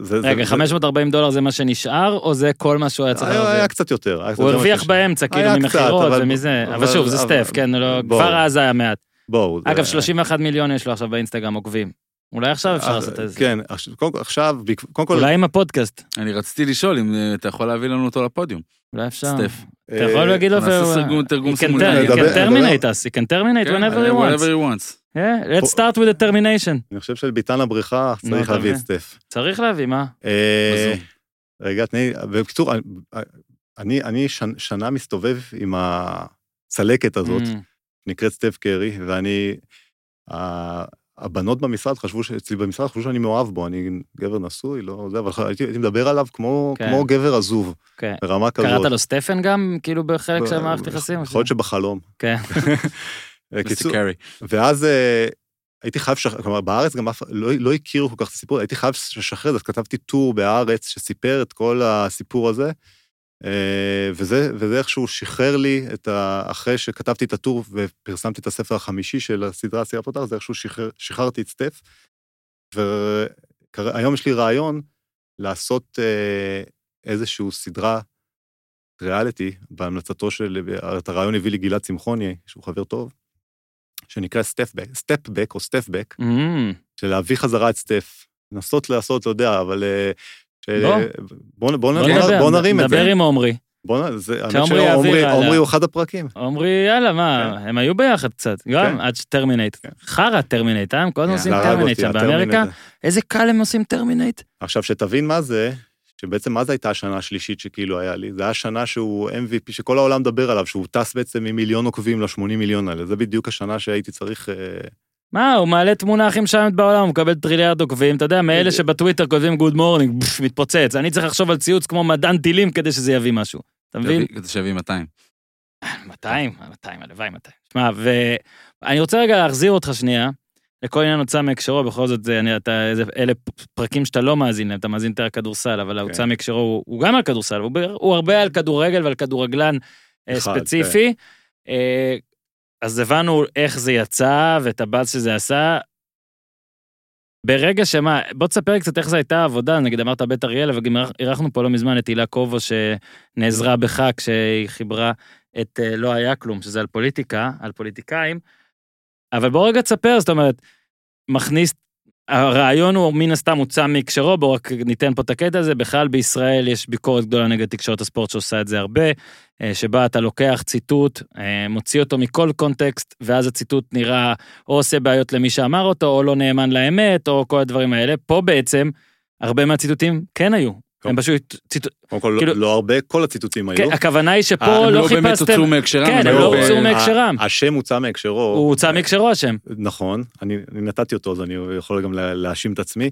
A: זה, רגע, זה, 540 דולר זה מה שנשאר, או זה כל מה שהוא היה צריך
C: להרוויח? היה קצת יותר.
A: הוא הרוויח באמצע, כאילו ממכירות ומזה, אבל שוב, זה סטף, כן, לא- כבר אז היה מעט.
C: בואו.
A: אגב, 31 מיליון יש לו עכשיו באינסטגרם עוקבים. אולי עכשיו אפשר לעשות את זה.
C: כן, עכשיו, קודם כל...
A: אולי עם הפודקאסט.
B: אני רציתי לשאול אם אה, אתה יכול להביא לנו אותו לפודיום.
A: אולי אפשר.
B: סטף.
A: אתה יכול להגיד לו...
B: נעשה תרגום סימולטני.
A: You can terminate us, you can terminate whenever you want.
B: whenever you want.
A: Yeah, let's start with a termination.
C: אני חושב שלביתן הבריכה צריך להביא את סטף.
A: צריך להביא, מה?
C: אה, רגע, תני, בקיצור, אני שנה מסתובב עם הצלקת הזאת, mm. נקראת סטף קרי, ואני, הבנות במשרד חשבו, אצלי במשרד חשבו שאני מאוהב בו, אני גבר נשוי, לא זה, אבל הייתי, הייתי מדבר עליו כמו, כן. כמו גבר עזוב, כן. ברמה כזאת.
A: קראת לו סטפן גם, כאילו בחלק של מערכת יחסים?
C: יכול להיות שבחלום.
A: כן. [LAUGHS]
C: קיצור, ואז אה, הייתי חייב, לשחרר, כלומר בארץ גם אף, לא, לא הכירו כל כך את הסיפור, הייתי חייב לשחרר, אז כתבתי טור בארץ שסיפר את כל הסיפור הזה, וזה, וזה איכשהו שחרר לי את ה... אחרי שכתבתי את הטור ופרסמתי את הספר החמישי של הסדרה סירה פותח, זה איכשהו שחרר, שחררתי את סטף. והיום יש לי רעיון לעשות אה, איזושהי סדרה ריאליטי, בהמלצתו של, את הרעיון הביא לי גלעד צמחוני, שהוא חבר טוב, שנקרא סטפבק, סטפבק או סטפבק, mm. של להביא חזרה את סטף. לנסות לעשות, אתה יודע, אבל...
A: בוא.
C: נרים את זה.
A: דבר עם עומרי.
C: בוא, זה, האמת שעומרי הוא אחד הפרקים.
A: עומרי, יאללה, מה, כן. הם היו ביחד קצת, גם, כן. עד שטרמינט. כן. חרא טרמינט, אה? הם כל הזמן עושים טרמינט שם באמריקה. איזה קל הם עושים טרמינט.
C: עכשיו, שתבין מה זה, שבעצם מה זו הייתה השנה השלישית שכאילו היה לי? זה היה שנה שהוא MVP, שכל העולם מדבר עליו, שהוא טס בעצם ממיליון עוקבים ל-80 מיליון האלה. זה בדיוק השנה שהייתי צריך אה,
A: מה, הוא מעלה תמונה הכי משעמת בעולם, הוא מקבל טריליארד עוקבים, אתה יודע, מאלה שבטוויטר כותבים גוד מורנינג, מתפוצץ. אני צריך לחשוב על ציוץ כמו מדען טילים כדי שזה יביא משהו. אתה מבין?
B: כדי שיביא 200.
A: 200, 200, הלוואי 200. שמע, ואני רוצה רגע להחזיר אותך שנייה, לכל עניין הוצא מהקשרו, בכל זאת, אני, אתה, זה, אלה פרקים שאתה לא מאזין להם, אתה מאזין יותר לכדורסל, אבל ההוצא
C: כן.
A: מהקשרו הוא, הוא גם על כדורסל, הוא, הוא הרבה על כדורגל ועל כדורגלן אה, ספציפי. אז הבנו איך זה יצא ואת הבאז שזה עשה. ברגע שמה, בוא תספר קצת איך זו הייתה העבודה, נגיד אמרת בית אריאלה, וגם אירח- אירחנו פה לא מזמן את הילה קובו שנעזרה בך כשהיא חיברה את אה, לא היה כלום, שזה על פוליטיקה, על פוליטיקאים. אבל בוא רגע תספר, זאת אומרת, מכניס, הרעיון הוא מן הסתם הוצא מהקשרו, בואו רק ניתן פה את הקטע הזה, בכלל בישראל יש ביקורת גדולה נגד תקשורת הספורט שעושה את זה הרבה, אה, שבה אתה לוקח ציטוט, אה, מוציא אותו מכל קונטקסט, ואז הציטוט נראה או עושה בעיות למי שאמר אותו, או לא נאמן לאמת, או כל הדברים האלה. פה בעצם, הרבה מהציטוטים כן היו. הם פשוט ציטוט...
C: קודם כל,
A: כאילו-
C: לא- לא הרבה, כל הציטוטים היו.
A: כן, הכוונה היא שפה
B: אה, הם
A: לא
B: לא באמת
A: חיפשתם...
B: הוצאו מהקשרם.
A: כן,
B: הם היו
A: לא
B: ב-
A: הוצאו מהקשרם.
C: השם הוצא מהקשרו.
A: הוא הוצא מהקשרו השם.
C: נכון, אני, אני נתתי אותו, אז אני יכול גם לה- להאשים את עצמי.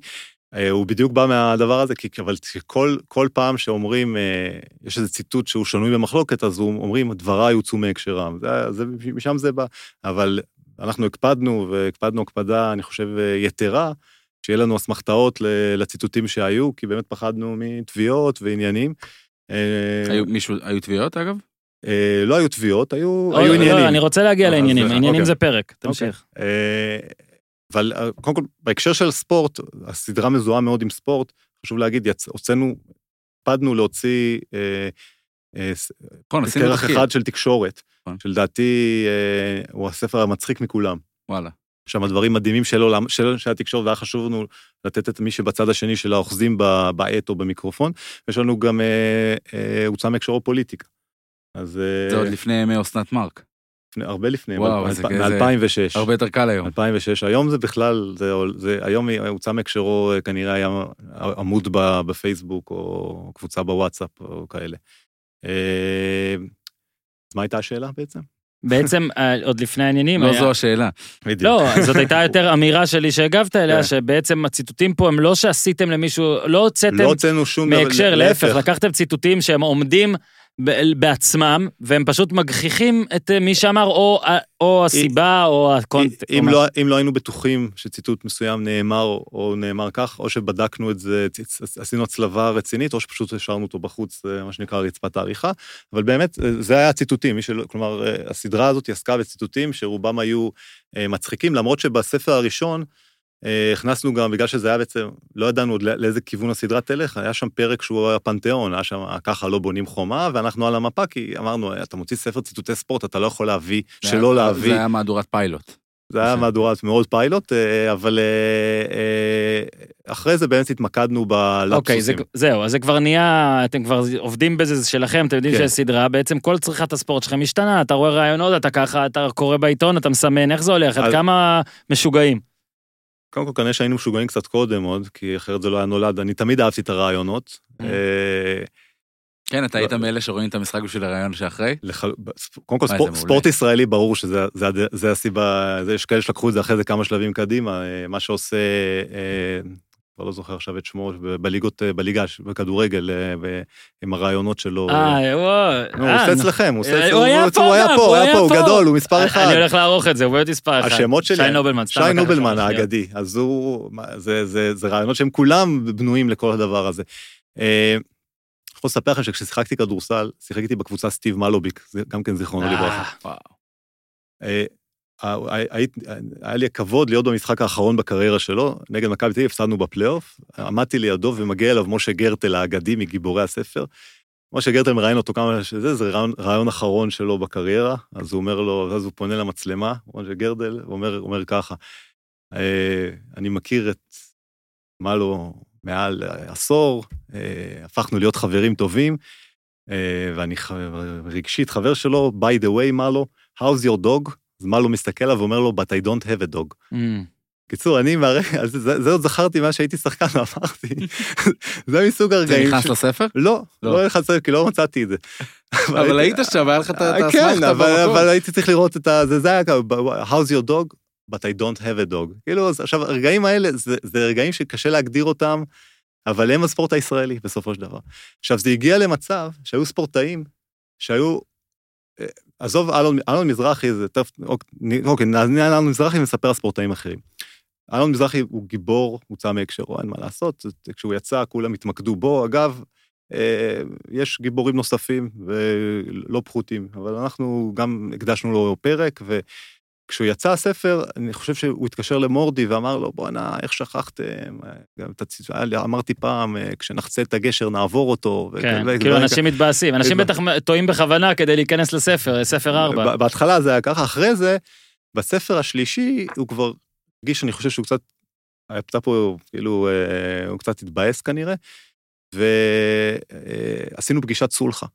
C: אה, הוא בדיוק בא מהדבר הזה, כי אבל כל, כל פעם שאומרים, אה, יש איזה ציטוט שהוא שנוי במחלוקת, אז אומרים, דבריי הוצאו מהקשרם. זה, זה, משם זה בא. אבל אנחנו הקפדנו, והקפדנו הקפדה, אני חושב, אה, יתרה, שיהיה לנו אסמכתאות לציטוטים שהיו, כי באמת פחדנו מתביעות ועניינים. אה,
B: היו מישהו, היו תביעות אגב?
C: אה, לא היו תביעות, היו,
A: או,
C: היו
A: לא,
C: עניינים.
A: אני רוצה להגיע
C: אז,
A: לעניינים,
C: אה,
A: עניינים
C: אוקיי.
A: זה פרק, תמשיך.
C: אה, אבל אה, קודם כל, בהקשר של ספורט, הסדרה מזוהה מאוד עם ספורט, חשוב להגיד. הוצאנו, הקפדנו להוציא אה, אה, ס-
B: נכון,
C: כרך
B: תחקיר.
C: אחד של תקשורת,
B: נכון.
C: שלדעתי אה, הוא הספר המצחיק מכולם.
B: וואלה.
C: שם דברים מדהימים של עולם, של, של התקשורת, והיה חשוב לנו לתת את מי שבצד השני של האוחזים בעט או במיקרופון, ויש לנו גם אה, אה, הוצא מהקשרו פוליטיקה. אז אה,
B: זה עוד לפני ימי אסנת מארק.
C: לפני, הרבה לפני,
B: וואו,
C: מ-
B: זה
C: מ-
B: כזה-
C: מ-2006.
B: הרבה יותר קל היום.
C: 2006, היום זה בכלל, זה, זה היום הוצא מהקשרו אה, כנראה היה עמוד ב, בפייסבוק או קבוצה בוואטסאפ או כאלה. אה, אז מה הייתה השאלה בעצם?
A: בעצם, אה, עוד לפני העניינים,
B: לא
A: היה-
B: זו השאלה.
C: בדיוק.
A: לא, זאת הייתה יותר אמירה שלי שהגבת אליה,
C: כן.
A: שבעצם הציטוטים פה הם לא שעשיתם למישהו, לא הוצאתם
C: לא הוצאנו שום דבר,
A: מהקשר, להפך, לקחתם ציטוטים שהם עומדים בעצמם, והם פשוט מגחיכים את אה, מי שאמר, או, או הסיבה, או הקונטקסט.
C: אם לא, אם לא היינו בטוחים שציטוט מסוים נאמר או נאמר כך, או שבדקנו את זה, עשינו הצלבה רצינית, או שפשוט השארנו אותו בחוץ, אה, מה שנקרא רצפת העריכה, אבל באמת, אה, זה היה הציטוטים, שלא, כלומר, הסדרה הזאת עסקה בציטוטים שרובם היו מצחיקים, למרות שבספר הראשון, הכנסנו גם, בגלל שזה היה בעצם, לא ידענו עוד לא- לאיזה כיוון הסדרה תלך, היה שם פרק שהוא הפנתיאון, היה שם ככה לא בונים חומה, ואנחנו על המפה, כי אמרנו, אתה מוציא ספר ציטוטי ספורט, אתה לא יכול להביא, שלא
B: זה-
C: להביא.
B: זה היה מהדורת פיילוט.
C: זה היה
B: בסדר.
C: מהדורת מאוד פיילוט, אה, אבל אה, אה, אחרי זה באמת התמקדנו
A: אוקיי, זה,
C: בלפסוסים.
A: זהו, אז זה כבר נהיה, אתם כבר עובדים בזה, זה שלכם, אתם יודעים
C: כן.
A: שיש סדרה, בעצם כל צריכת הספורט שלכם משתנה, אתה רואה רעיונות, אתה ככה, אתה קורא בעיתון, אתה מסמן, איך זה הולך, עד
C: אז-
A: כמה משוגעים.
C: קודם כל, כנראה שהיינו משוגעים קצת קודם עוד, כי אחרת זה לא היה נולד. אני תמיד אהבתי את הרעיונות.
A: Mm.
C: אה,
B: כן, אתה היית
C: לא-
B: מאלה שרואים את המשחק בשביל הרעיון שאחרי?
C: קודם כל, ספורט, ישראלי, ברור שזה הסיבה, יש כאלה שלקחו את זה אחרי זה כמה שלבים קדימה, אה, מה שעושה, אה, כבר לא זוכר עכשיו את שמו, בליגות, אה, בליגה, בכדורגל, אה, עם הרעיונות שלו.
A: אה, וואו.
C: הוא
A: אה,
C: עושה אצלכם, הוא עושה אצלו,
A: הוא היה פה
C: הוא היה פה, הוא גדול, הוא מספר אחד.
A: אני הולך לערוך את זה, הוא באמת מספר אחד.
C: השמות שלי,
A: שי נובלמן,
C: שי נובלמן. האגדי, אז הוא, זה, רעיונות שהם כולם בנויים לכל הדבר הזה. אני יכול לספר לכם שכששיחקתי כדורסל, שיחקתי בקבוצה סטיב מלוביק, גם כן זיכרונו לברכה. היה לי הכבוד להיות במשחק האחרון בקריירה שלו, נגד מכבי תל אביב, הפסדנו בפלייאוף, עמדתי לידו ומגיע אליו משה גרטל האגדי מגיבורי הספר. משה גרטל מראיין אותו כמה שזה, זה רעיון, רעיון אחרון שלו בקריירה, אז הוא אומר לו, אז הוא פונה למצלמה, משה גרטל, הוא אומר, ככה, אה, אני מכיר את מלו מעל עשור, אה, הפכנו להיות חברים טובים, אה, ואני רגשית חבר שלו, by the way, מלו, how's your dog? אז מלו מסתכל עליו ואומר לו, but I don't have a dog.
A: אמ,
C: קיצור, אני מהרגע, [LAUGHS] זה, זה עוד זכרתי מה שהייתי שחקן [LAUGHS] ואמרתי, זה מסוג
B: זה
C: הרגעים.
B: נכנס
C: ש-
B: לספר?
C: לא,
B: לא.
C: לא נכנס, כי לא מצאתי את זה. [LAUGHS]
B: אבל היית שם, היה לך את
C: אה,
B: האסמכתה
C: כן, אבל,
B: במקום.
C: אבל הייתי צריך לראות את ה... זה, זה היה ככה, how's your dog? but I don't have a dog. כאילו, עכשיו, הרגעים האלה, זה, זה רגעים שקשה להגדיר אותם, אבל הם הספורט הישראלי בסופו של דבר. עכשיו, זה הגיע למצב שהיו ספורטאים שהיו, אה, עזוב, אלון, אלון מזרחי, זה תכף, אוקיי, נענה אלון מזרחי ונספר על ספורטאים אחרים. אלון מזרחי הוא גיבור, הוצא מהקשרו, אין מה לעשות, כשהוא יצא כולם התמקדו בו. אגב, אה, יש גיבורים נוספים ולא פחותים, אבל אנחנו גם הקדשנו לו פרק, וכשהוא יצא הספר, אני חושב שהוא התקשר למורדי ואמר לו, בואנה, איך שכחתם? גם תצ... אמרתי פעם, אה, כשנחצה את הגשר נעבור אותו.
A: כן. כאילו אנשים מתבאסים, אנשים בטח טועים בכוונה כדי להיכנס לספר, ספר ארבע.
C: בהתחלה זה היה ככה, אחרי זה, בספר השלישי הוא כבר הרגיש, אני חושב שהוא קצת, היה פה, כאילו, אה, הוא קצת התבאס כנראה, ועשינו פגישת סולחה.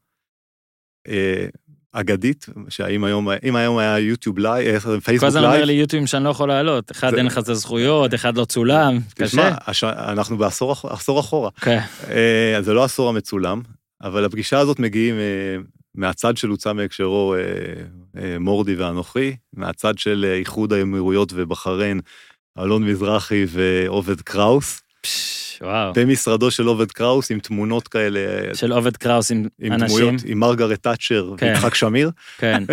C: אה, אגדית, שהאם היום, אם היום היה יוטיוב live, אה, פייסבוק live. כל
A: הזמן אומר לי יוטיוב שאני לא יכול לעלות, אחד אין לך את הזכויות, אחד לא צולם, קשה.
C: תשמע, אנחנו בעשור אחורה. כן. זה לא עשור המצולם, אבל הפגישה הזאת מגיעים מהצד של הוצא מהקשרו מורדי ואנוכי, מהצד של איחוד האמירויות ובחריין, אלון מזרחי ועובד קראוס.
A: וואו.
C: במשרדו של עובד קראוס עם תמונות כאלה.
A: של עובד קראוס עם, עם אנשים. דמויות,
C: עם מרגרט תאצ'ר כן. ויצחק שמיר.
A: כן,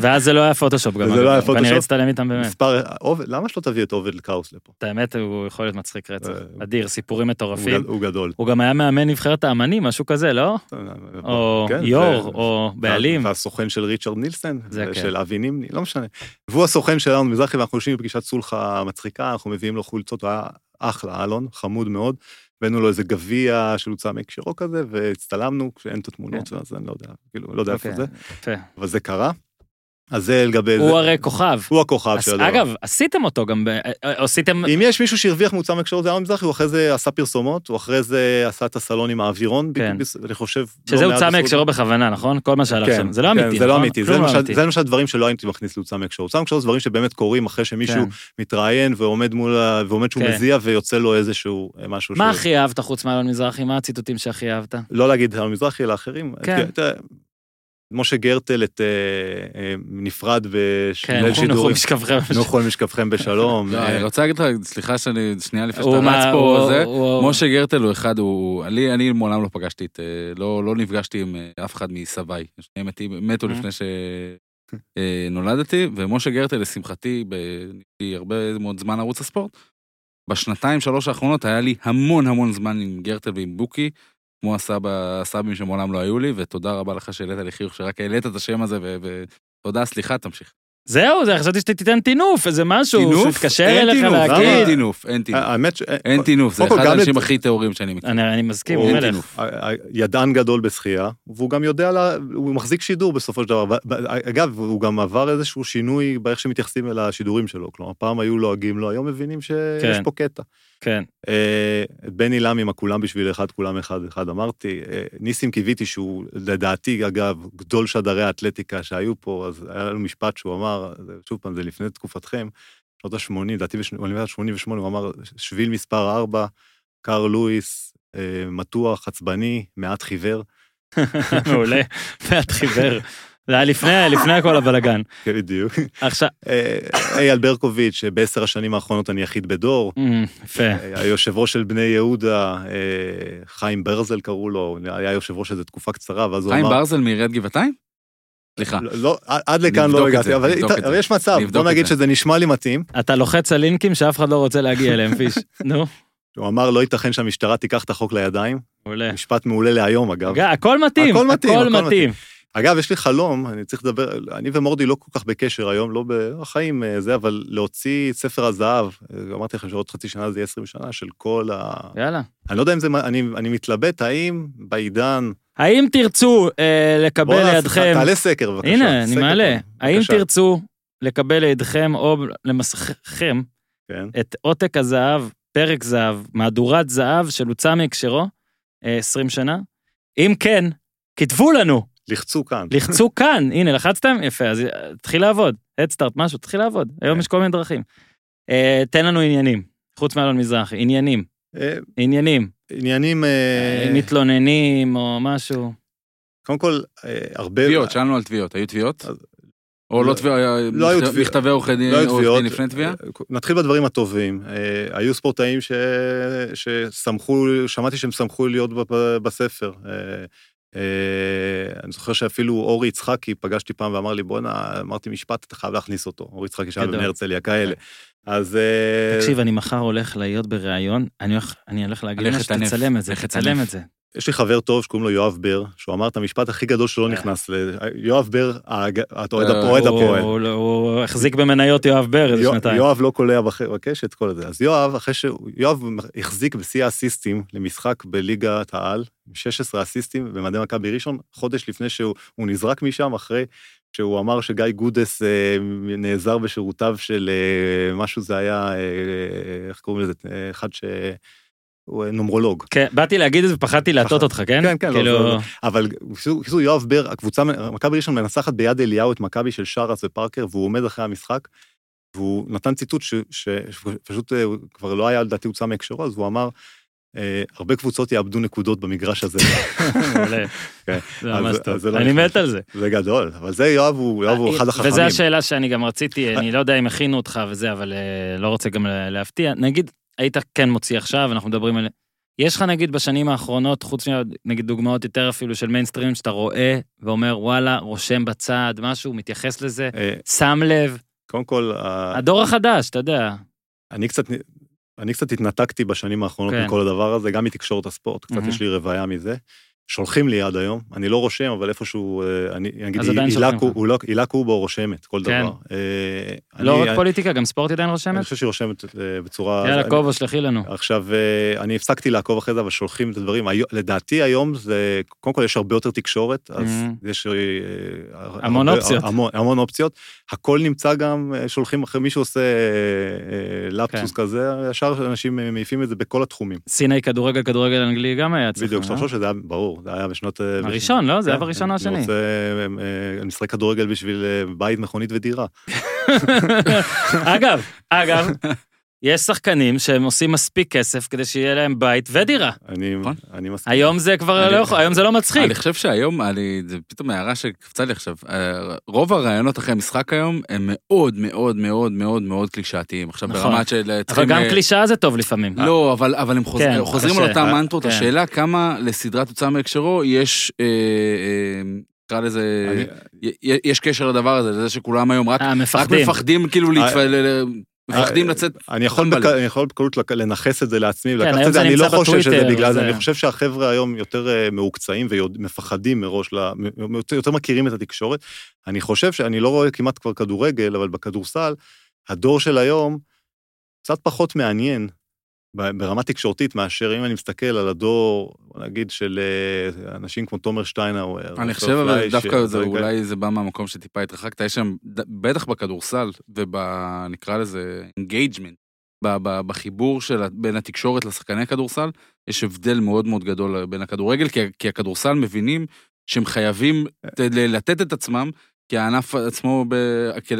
A: ואז זה לא היה פוטושופ גם.
C: זה לא היה פוטושופ.
A: ואני רציתי איתם באמת.
C: מספר, עובד, למה שלא תביא את עובד קראוס לפה?
A: את האמת, הוא יכול להיות מצחיק רצח. אה, אדיר, סיפורים מטורפים.
C: הוא גדול.
A: הוא גם היה מאמן נבחרת האמנים, משהו כזה, לא? אה, או כן, יו"ר, או בעלים.
C: והסוכן של ריצ'רד נילסן, כן. של אבי נימני, לא משנה. והוא הסוכן שלנו מזרחי, ואנחנו יושבים בפגישת סולחה מצחיקה, אנחנו מביאים לו חולצות, הוא היה אחלה, אלון, חמוד מאוד. הבאנו לו איזה גביע של הוצא מהקשרו כזה, והצטלמנו כשאין את התמונות, כן. אז אני לא יודע, כאילו, לא יודע איפה אוקיי, זה. אבל זה קרה. אז זה לגבי
A: זה. הוא הרי כוכב.
C: הוא הכוכב של הדבר.
A: אגב, עשיתם אותו גם, אה, אה, עשיתם...
C: אם יש מישהו שהרוויח מוצא מהקשרו זה אלון מזרחי, הוא אחרי זה עשה פרסומות, הוא אחרי זה עשה את הסלון עם האווירון, כן. אני חושב...
A: שזה לא הוצא מהקשרו בכוונה, נכון? כל מה שהיה לכם. זה לא אמיתי,
C: נכון? זה לא אמיתי, זה למשל דברים שלא הייתי מכניס להוצא מהקשרו. הוצא מהקשרו זה דברים שבאמת קורים אחרי שמישהו כן. מתראיין ועומד מול, ועומד שהוא כן. מזיע ויוצא לו איזשהו אה, משהו.
A: מה הכי אהבת חוץ מאלון מזרחי? מה הציטוטים שהכי אהבת?
C: לא להגיד אלון מזרחי, אלא אחרים. כן. משה גרטל את אה, אה, נפרד בשני שידורים.
A: נוחו משכבכם.
C: נוחו משכבכם בשלום.
B: לא, אני רוצה להגיד לך, סליחה שאני, שנייה לפני שאתה רץ פה, זה, משה גרטל הוא אחד, הוא, אני מעולם לא פגשתי את, אה, לא, לא נפגשתי עם אף אחד מסביי. שניהם מתו לפני שנולדתי, ומשה גרטל, לשמחתי, הרבה מאוד זמן ערוץ הספורט. בשנתיים, שלוש האחרונות היה לי המון המון זמן עם גרטל ועם בוקי. כמו הסבא, הסבים שמעולם לא היו לי, ותודה רבה לך שהעלית לי חיוך, שרק העלית את השם הזה, ותודה, סליחה, תמשיך.
A: זהו, זה חשבתי שאתה תיתן טינוף, איזה משהו, שהוא יתקשר אליך להגיד.
B: אין טינוף, אין טינוף. האמת ש... אין טינוף, זה אחד האנשים הכי טהורים שאני מכיר.
A: אני מסכים, הוא מלך.
C: ידען גדול בשחייה, והוא גם יודע, הוא מחזיק שידור בסופו של דבר. אגב, הוא גם עבר איזשהו שינוי באיך שמתייחסים אל השידורים שלו. כלומר, פעם היו לועגים לו, היום מבינים שיש כן. פה קטע.
A: כן.
C: אה, בני לם עם הכולם בשביל אחד, כולם אחד אחד אמרתי. אה, ניסים קיוויתי שהוא לדעתי, אגב, גדול שדרי האתלטיקה שהיו פה, אז היה לנו משפט שהוא אמר, שוב פעם, זה לפני תקופתכם, שנות ה-80, לדעתי באוניברסיטת 88, הוא אמר, שביל מספר 4, קאר לואיס, אה, מתוח, עצבני, מעט חיוור. [LAUGHS]
A: מעולה, מעט חיוור. זה היה לפני, לפני הכל הבלאגן. [LAUGHS]
C: כן, בדיוק.
A: עכשיו...
C: אה, אייל ברקוביץ', שבעשר השנים האחרונות אני יחיד בדור.
A: Mm, יפה.
C: אה, היושב ראש של בני יהודה, אה, חיים ברזל קראו לו, היה יושב ראש איזה תקופה קצרה, ואז הוא אמר...
B: חיים ברזל מעיריית גבעתיים? סליחה.
C: לא, לא עד לכאן לא הגעתי, אבל יש מצב, בוא נגיד שזה נשמע לי מתאים.
A: אתה לוחץ על לינקים שאף אחד לא רוצה להגיע אליהם, פיש. [LAUGHS] נו.
C: הוא אמר, לא ייתכן שהמשטרה תיקח את החוק לידיים. מעולה. משפט מעולה להיום, אגב.
A: הכל מתאים, הכל מתאים.
C: אגב, יש לי חלום, אני צריך לדבר, אני ומורדי לא כל כך בקשר היום, לא בחיים אה, זה, אבל להוציא ספר הזהב, אה, אמרתי לכם שעוד חצי שנה זה יהיה 20 שנה, של כל ה...
A: יאללה.
C: אני לא יודע אם זה, אני, אני מתלבט, האם בעידן...
A: האם תרצו אה, לקבל לידכם...
C: תעלה סקר, בבקשה.
A: הנה, אני מעלה. האם תרצו לקבל לידכם או למסככם כן. את עותק הזהב, פרק זהב, מהדורת זהב של הוצא מהקשרו, 20 שנה? אם כן, כתבו לנו.
C: לחצו כאן.
A: לחצו כאן, הנה, לחצתם? יפה, אז תתחיל לעבוד. הדסטארט, משהו, תתחיל לעבוד. היום כן. יש כל מיני דרכים. אה, תן לנו עניינים, חוץ מאלון מזרחי, עניינים. אה, עניינים.
C: עניינים... אה,
A: מתלוננים או משהו.
C: קודם כל, הרבה...
B: תביעות, שאלנו על תביעות, היו תביעות? או
C: לא-
B: לא תביעה,
C: לא היו
B: מכת-
C: תביע-
B: מכתבי עורכי דין
C: לא תביעות.
B: לפני תביעה?
C: נתחיל בדברים הטובים. אה, היו ספורטאים ש... ששמחו, שמעתי שהם שמחו להיות ב- בספר. אה, אני זוכר שאפילו אורי יצחקי, פגשתי פעם ואמר לי, בואנה, אמרתי משפט, אתה חייב להכניס אותו. אורי יצחקי שהיה
A: גדול.
C: בבני הרצליה, כאלה. אז... אה,
A: תקשיב, אני מחר הולך להיות בריאיון, אני הולך- להגיד
B: לך
A: שתצלם את זה, תצלם. את זה.
C: יש לי חבר טוב שקוראים לו יואב בר, שהוא אמר את המשפט הכי גדול שלא
A: אה.
C: נכנס ל... יואב בר, האוהד
B: אה,
C: אוהד
A: הוא-
C: הפועל.
A: הוא- החזיק במניות יואב בר איזה שנתיים.
C: יואב לא קולע בקשת, כל זה. אז יואב, אחרי ש... יואב החזיק בשיא האסיסטים למשחק בליגת העל, עם 16 אסיסטים במדי מכבי ראשון, חודש לפני שהוא הוא נזרק משם, אחרי שהוא אמר שגיא גודס אה, נעזר בשירותיו של אה, משהו, זה היה, אה, איך קוראים לזה, אה, אחד ש... הוא אה, נומרולוג.
A: כן, באתי להגיד את זה ופחדתי להטות. אותך, כן?
C: כן, כן, לא,
A: כאילו,
C: לא, לא. אבל בקיצור, בקיצור, יואב בר, הקבוצה, מכבי ראשון מנצחת ביד אליהו את מכבי של שרס ופארקר, והוא עומד אחרי המשחק, והוא נתן ציטוט שפשוט אה, כבר לא היה, לדעתי הוצא מהקשרו, אז הוא אמר, אה, הרבה קבוצות יאבדו נקודות במגרש הזה.
A: אני. מת על זה.
C: זה גדול, אבל זה יואב הוא, אחד החכמים.
A: וזו השאלה שאני גם רציתי, אני לא יודע אם הכינו אותך וזה, אבל לא רוצה גם לה- להפתיע. נגיד, היית כן מוציא עכשיו, אנחנו מדברים על... יש לך נגיד בשנים האחרונות, חוץ נגיד דוגמאות יותר אפילו של מיינסטרים, שאתה רואה ואומר, וואלה, רושם בצד, משהו, מתייחס לזה,
C: אה,
A: שם לב,
C: קודם כל,
A: הדור החדש, אתה יודע.
C: אני קצת... אני קצת התנתקתי בשנים האחרונות
A: כן.
C: מכל הדבר הזה, גם מתקשורת הספורט, קצת
A: מהמם.
C: יש לי רוויה מזה. שולחים לי עד היום, אני לא רושם, אבל איפשהו, אה, אני אגיד, הילה לא- הילה קובו רושמת כל
A: כן.
C: דבר. אה,
A: לא
C: אני-
A: רק פוליטיקה, גם ספורט עדיין
C: אני
A: רושמת?
C: חושב שהיא רושמת אה, בצורה...
A: יאללה,
C: אני-
A: קובו, שלחי לנו.
C: עכשיו, אני הפסקתי לעקוב אחרי זה, אבל שולחים את הדברים. לדעתי היום זה, קודם כל יש הרבה יותר תקשורת, אז
A: Mhm.
C: יש...
A: המון אופציות.
C: המון, המון אופציות. הכל נמצא גם, שולחים אחרי מישהו עושה לפסוס
A: כן.
C: כזה, ישר אנשים מעיפים את זה בכל התחומים.
A: סיני כדורגל, כדורגל אנגלי גם היה אצלך.
C: בדיוק,
A: אה?
C: ברור, זה היה בשנות... אה,
A: הראשון, לא? זה היה
C: כן,
A: בראשון או השני?
C: רוצה, אה, אני משחק כדורגל בשביל אה, בית, מכונית ודירה. [LAUGHS]
A: אגב, אגב, יש שחקנים שהם עושים מספיק כסף כדי שיהיה להם בית ודירה.
C: אני
B: נכון.
C: אני מסכים.
A: היום זה כבר
B: אני-
A: לא יכול, היום זה לא מצחיק.
B: אני חושב שהיום, אני, זה פתאום הערה שקפצה לי עכשיו, אה, רוב הרעיונות אחרי המשחק היום הם מאוד מאוד מאוד מאוד מאוד קלישאתיים. עכשיו
A: נכון.
B: ברמת של...
A: אבל
B: צריכים,
A: גם
B: אה,
A: קלישאה זה טוב לפעמים.
B: לא, אבל, אבל הם חוזר,
A: כן,
B: חוזרים. על אותם מנטרות.
A: כן.
B: השאלה כמה לסדרת הוצאה מהקשרו יש, אה, אה, נקרא לזה,
C: אני-
B: יש קשר לדבר הזה, לזה שכולם היום רק,
A: אה,
B: רק
A: מפחדים.
B: מפחדים כאילו, להתפ...
C: אה,
B: ל- ל- מפחדים
C: אה,
B: לצאת.
C: אני יכול. בק... אני יכול בקלות לנכס את זה לעצמי
A: כן, היום
C: את זה, אני לא חושב שזה בגלל זה, אני חושב שהחבר'ה היום יותר אה, מעוקצעים ומפחדים מראש, ל- יותר- מכירים את התקשורת. אני חושב שאני לא רואה כמעט כבר כדורגל, אבל בכדורסל, הדור של היום קצת פחות מעניין ברמה תקשורתית מאשר אם אני מסתכל על הדור, נגיד, של אה, אנשים כמו תומר שטיינאוור.
B: אני חושב, אבל דווקא זה,
C: דברים כאלה.
B: אולי זה בא מהמקום שטיפה התרחקת, יש שם, בטח בכדורסל, ובנקרא לזה engagement, בחיבור של, בין התקשורת לשחקני כדורסל, יש הבדל מאוד מאוד גדול בין הכדורגל, כי, כי הכדורסל מבינים שהם חייבים לתת את עצמם, כי הענף עצמו, ב,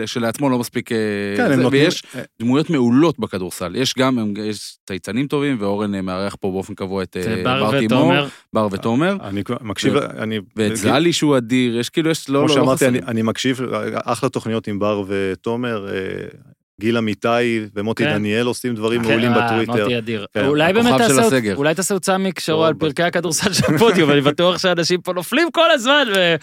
B: שלעצמו לא מספיק... אה,
C: כן, הם
B: זה,
C: נותנים...
B: ויש דמויות מעולות בכדורסל. יש גם, הם- יש צייצנים טובים, ואורן אה, מארח פה באופן קבוע את אה,
A: בר ותומר.
B: בר ותומר.
C: אני מקשיב, אני...
B: ואת זלי שהוא אדיר, יש כאילו, יש לא,
C: כמו
B: לא, לא
C: שאמרתי, אני,
B: חסרים.
C: אני מקשיב, אחלה תוכניות עם בר ותומר, אה, גיל אמיתי ומוטי
A: כן.
C: דניאל עושים דברים
A: כן,
C: מעולים
A: אה,
C: בטוויטר.
A: מוטי אדיר.
C: כן,
A: אולי באמת תעשה-
B: הסגר.
A: אולי תעשה הוצאה מקשרו על פרקי הכדורסל של הפודיום, אני בטוח שאנשים פה נופלים כל הזמן. ו-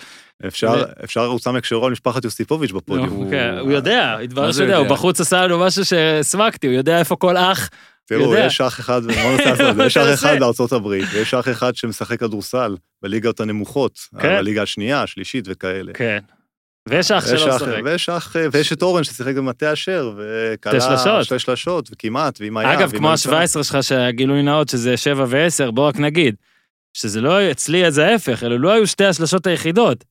C: אפשר, אפשר ערוץ מקשרו על משפחת יוסיפוביץ' בפודיום.
A: נו, כן, הוא יודע, התברר
B: מה זה
A: שיודע, הוא
B: יודע?
A: בחוץ עשה לנו משהו שהסמקתי, הוא יודע איפה כל אח.
C: תראו,
A: יודע.
C: יש אח אחד, [LAUGHS] יש אח. אחד בארצות הברית, ויש אח אחד שמשחק כדורסל בליגות הנמוכות,
A: כן.
C: בליגה השנייה, השלישית וכאלה.
A: כן. ויש אח שלא משחק.
C: ויש אח, ויש את אורן ששיחק במטה אשר, וכלה
A: שתי שלשות.
C: וכמעט, ועם הים.
A: אגב, כמו
C: האמצע.
A: ה-17 שלך, שהגילוי נאות שזה 7 ו-10, בוא רק נגיד, שזה לא, אצלי זה ההפך, אלו לא היו שתי השלשות היחידות.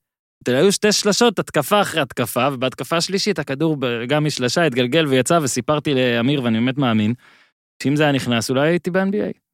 A: היו שתי שלשות, התקפה אחרי התקפה, ובהתקפה השלישית הכדור גם משלשה התגלגל ויצא, וסיפרתי לאמיר, ואני באמת מאמין, שאם זה היה נכנס, אולי הייתי ב-NBA.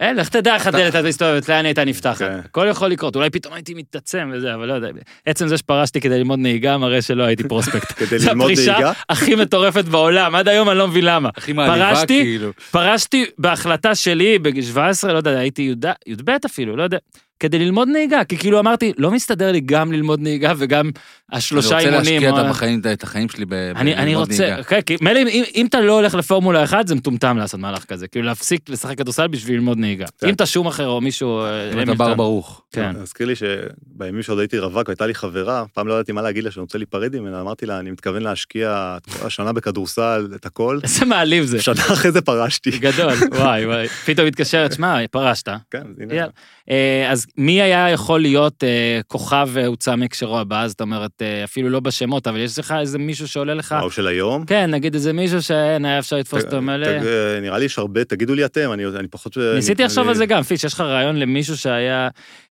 A: אין, לך תדע איך הדלת הייתה מסתובבת, לאן הייתה נפתחת.
C: כן.
A: הכל יכול לקרות, אולי פתאום הייתי מתעצם וזה, אבל לא יודע. עצם זה שפרשתי כדי ללמוד נהיגה, מראה שלא הייתי פרוספקט. [LAUGHS]
C: כדי
A: זו
C: ללמוד
A: הפרישה
C: נהיגה.
A: הכי מטורפת בעולם, עד היום אני לא מבין למה.
B: הכי מעליבה
A: פרשתי,
B: כאילו.
A: פרשתי בהחלטה שלי בגיל 17, לא יודע, הייתי י"ד- י"ב אפילו, לא יודע. כדי ללמוד נהיגה, כי כאילו אמרתי, לא מסתדר לי גם ללמוד נהיגה וגם השלושה
B: אני
A: אימונים.
B: רוצה להשקיע
A: או-
B: את החיים- את החיים שלי ב-
A: אני, אני
B: בללמוד
A: רוצה,
B: נהיגה.
A: כן, כי מילא אם, אם אתה לא הולך לפורמולה 1, זה מטומטם לעשות מהלך כזה, כאילו להפסיק לשחק כדורסל בשביל ללמוד נהיגה.
C: כן.
A: אם אתה שום אחר או מישהו...
B: אם אתה בר ברוך.
A: כן.
C: הזכיר לי שבימים שעוד הייתי רווק הייתה לי חברה, פעם לא ידעתי מה להגיד לה שאני רוצה להיפרד ממנה, אמרתי לה, אני מתכוון להשקיע השנה בכדורסל, את הכל.
A: איזה מעליב זה.
C: שנה אחרי זה פרשתי.
A: גדול, וואי וואי. פתאום מתקשרת, שמע, פרשת.
C: כן, הנה.
A: אה, אז מי היה יכול להיות אה, כוכב אה, הוצא מהקשרו הבא? זאת אומרת, אה, אפילו לא בשמות, אבל יש לך איזה מישהו שעולה לך...
C: ההוא של היום.
A: כן, נגיד איזה מישהו שהיה אפשר לתפוס אותו מלא.
C: תג- נראה לי יש הרבה, תגידו לי אתם, אני אני פחות...
A: ניסיתי
C: אני-
A: לחשוב על זה גם, פיש, יש לך רעיון למישהו שהיה...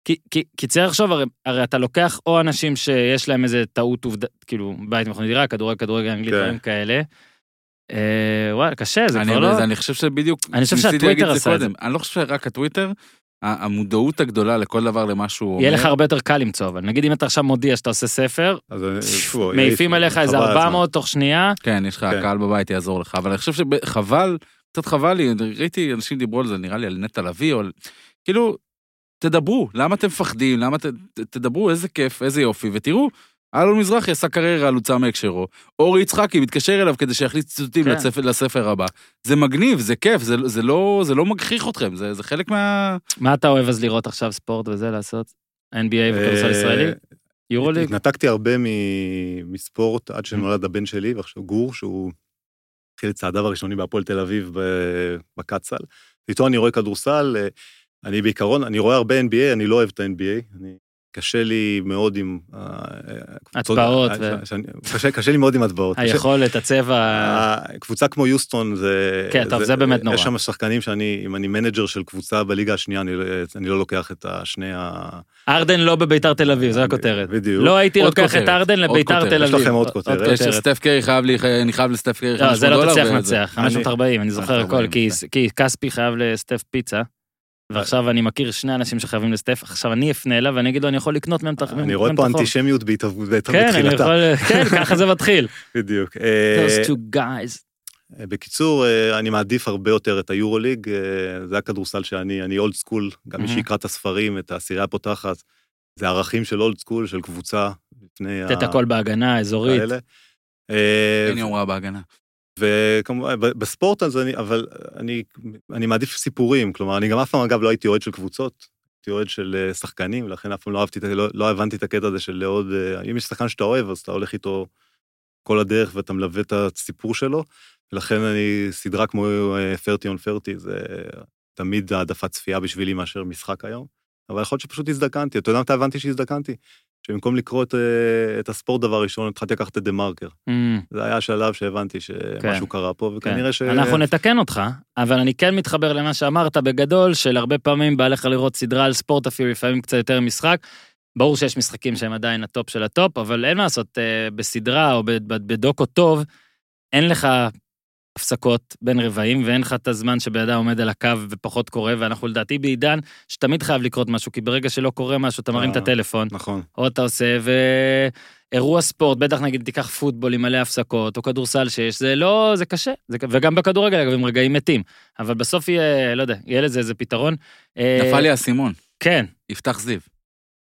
A: כי, כי, כי צריך לחשוב, הרי, הרי אתה לוקח או אנשים שיש להם איזה טעות עובדה, כאילו, בית מכוני דירה, כדורגל, כדורגל אנגלית,
C: כן.
A: דברים כאלה. אה, וואלה, קשה, זה
B: אני-
A: כבר לא...
B: אני חושב שבדיוק,
A: אני חושב
B: ניסיתי
A: שהטוויטר עשה את זה.
B: אני לא חושב שרק הטוויטר, המודעות הגדולה לכל דבר למה שהוא
A: יהיה
B: אומר.
A: לך הרבה יותר קל למצוא, אבל נגיד אם אתה עכשיו מודיע שאתה עושה ספר, מעיפים עליך איזה
C: חבל על הזמן.
A: 400 תוך שנייה,
B: כן, יש לך,
C: כן.
B: הקהל בבית יעזור לך, אבל אני חושב שחבל, קצת חבל לי, ראיתי אנשים דיברו על זה, נראה לי על נטע לביא, או על... כאילו, תדברו, למה אתם מפחדים, למה ת- תדברו, איזה כיף, איזה יופי, ותראו, אלון מזרחי עשה קריירה על הוצאה מהקשרו, אורי יצחקי מתקשר אליו כדי שיכניס ציטוטים
A: כן.
B: לספר, לספר הבא. זה מגניב, זה כיף, זה, זה, לא, זה לא מגחיך אתכם, זה, זה חלק מה...
A: מה אתה אוהב אז לראות עכשיו ספורט וזה לעשות? NBA וכדורסל
C: אה,
A: ישראלי? יורוליג?
C: התנתקתי הרבה מ- מספורט עד שנולד הבן שלי, ועכשיו גור, שהוא התחיל את צעדיו הראשונים בהפועל תל אביב ב- בקצ"ל. איתו אני רואה כדורסל, אה, אני בעיקרון, אני רואה הרבה NBA, אני לא אוהב את ה-NBA. אני, קשה לי מאוד עם... אה, אה,
A: הצבעות
C: אה, שאני- קשה- לי מאוד עם הקבוצות. קשה-
A: היכולת, הקבו...
C: אה, קבוצה כמו יוסטון זה...
A: כן, טוב, זה באמת נורא.
C: יש שם שחקנים שאני, אם אני מנג'ר של קבוצה בליגה השנייה, אני, לא- לא לוקח את השני ה...
A: הארדן לא בבית"ר תל אביב, זו הכותרת.
C: בדיוק.
A: לא הייתי לוקח את
B: הארדן
A: לבית"ר. תל
C: יש
A: אביב.
C: לכם עוד כותרת.
B: יש סטף קרי חייב לי, אני חייב לסטף קרי
A: לא,
B: 500
A: זה
B: דולר.
A: לא תצליח
B: וזה-
A: לנצח, 540, אני זוכר הכל,
B: 540,
A: כי-
B: בסדר.
A: כי כספי חייב לסטף פיצה, ועכשיו אני מכיר שני אנשים שחייבים לסטף, עכשיו אני אפנה אליו ואני אגיד לו, אני יכול לקנות מהם את החוב.
C: אני רואה פה אנטישמיות בהתהוות-
A: כן, אני
C: בתחילתה.
A: יכול, כן, [LAUGHS] ככה זה מתחיל.
C: בדיוק. אה,
A: Those two guys.
C: בקיצור, אה, אני מעדיף הרבה יותר את היורוליג, אה, זה הכדורסל שאני, אני אולד סקול, גם מי. שיקרא את הספרים, את העשירייה הפותחת, זה ערכים של אולד סקול, של קבוצה, לפני
A: לתת הכל בהגנה, אזורית.
C: אה,
B: אין יומרה בהגנה.
C: וכמובן, בספורט אז אני, אבל אני, אני מעדיף סיפורים, כלומר, אני גם אף פעם, אגב, לא הייתי אוהד של קבוצות, הייתי אוהד של אה, שחקנים, ולכן אף פעם לא אהבתי, לא, לא הבנתי את הקטע הזה של לעוד, אה, אם יש שחקן שאתה אוהב, אז אתה הולך איתו כל הדרך ואתה מלווה את הסיפור שלו, ולכן אני, סדרה כמו אה, 30 on 30, זה תמיד העדפת צפייה בשבילי מאשר משחק היום, אבל יכול להיות שפשוט הזדקנתי, אתה יודע מתי הבנתי שהזדקנתי? שבמקום לקרוא את, אה, את הספורט דבר ראשון, התחלתי לקחת את דה מרקר.
A: Mm,
C: זה היה השלב שהבנתי
A: כן.
C: שמשהו קרה פה,
A: כן.
C: וכנראה ש...
A: אנחנו נתקן אותך, אבל אני כן מתחבר למה שאמרת בגדול, של הרבה פעמים בא לך לראות סדרה על ספורט אפילו, לפעמים קצת יותר משחק. ברור שיש משחקים שהם עדיין הטופ של הטופ, אבל אין מה לעשות, אה, בסדרה או בדוקו טוב, אין לך הפסקות בין רבעים, ואין לך את הזמן שבן אדם עומד על הקו ופחות קורה, ואנחנו לדעתי בעידן שתמיד חייב לקרות משהו, כי ברגע שלא קורה משהו, אתה מרים את
C: אה.
A: הטלפון,
C: נכון.
A: או אתה עושה, ואירוע ספורט, בטח נגיד תיקח פוטבול עם מלא הפסקות, או כדורסל שיש, זה לא, זה קשה, זה, וגם בכדורגל אגב עם רגעים מתים, אבל בסוף יהיה, לא יודע, יהיה לזה איזה פתרון. אה,
B: נפל לי האסימון,
A: כן,
B: יפתח זיו.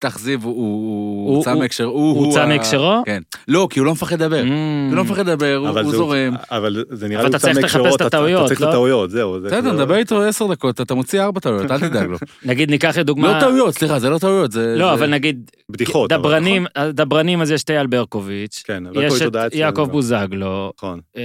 B: יפתח זיו הוא- הוצא מהקשר, הוא...
A: הוא הוצא מהקשרו?
B: כן. לא, כי הוא לא מפחד לדבר. הוא לא מפחד לדבר, הוא זורם.
C: אבל זה נראה לי
A: אתה
C: הוצא
A: צריך לחפש את
C: אתה-
A: הטעויות,
C: אתה צריך את
A: לא?
C: הטעויות, זהו. זה
B: בסדר,
C: כבר-
B: דבר איתו עשר דקות, אתה מוציא ארבע טעויות, אל [LAUGHS] תדאג לו.
A: נגיד ניקח לדוגמה,
B: לא טעויות, סליחה, זה לא טעויות, זה...
A: לא, אבל נגיד,
C: בדיחות.
A: דברנים,
C: נכון.
A: דברנים אז יש את אייל ברקוביץ',
C: כן, אבל
A: יש את יעקב. בוזגלו,
C: נכון.
A: אה,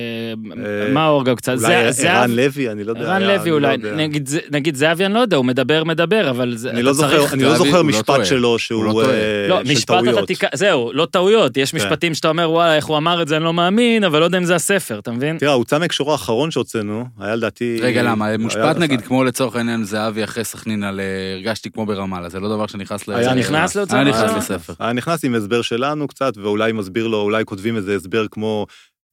C: אה,
A: מאור גם קצת,
C: אולי
A: זה-
C: ערן לוי, אני לא יודע.
A: רן
C: היה-
A: לוי אולי,
C: לא.
A: נגיד, זה- נגיד זהבי, אני לא יודע, הוא מדבר, מדבר, אבל זה,
C: אני
A: אתה
C: לא זוכר-
A: צריך-
C: אני לא
B: זהבי,
C: זוכר
B: הוא לא
C: משפט
B: טועה.
C: שלו
B: הוא
C: שהוא
B: לא טועה.
C: אה,
A: לא,
C: של
A: משפט אתה
C: טעויות.
A: תיקח, זהו, לא טעויות, יש
C: כן.
A: משפטים שאתה אומר, וואלה, איך הוא אמר את זה, אני לא מאמין, אבל לא יודע אם זה הספר, אתה מבין?
C: תראה, ההוצא מהקשרו האחרון שהוצאנו, היה לדעתי...
B: רגע, למה? מושפט נגיד, כמו לצורך העניין זהבי אחרי סכנין על אה, הרגשתי כמו ברמאללה, זה לא דבר שנכנס ל...
C: היה
A: נכנס להוצאה
B: היה? נכנס לספר.
C: היה נכנס עם הסבר שלנו קצת, ואולי מסביר לו, אולי כותבים איזה הסבר כמו,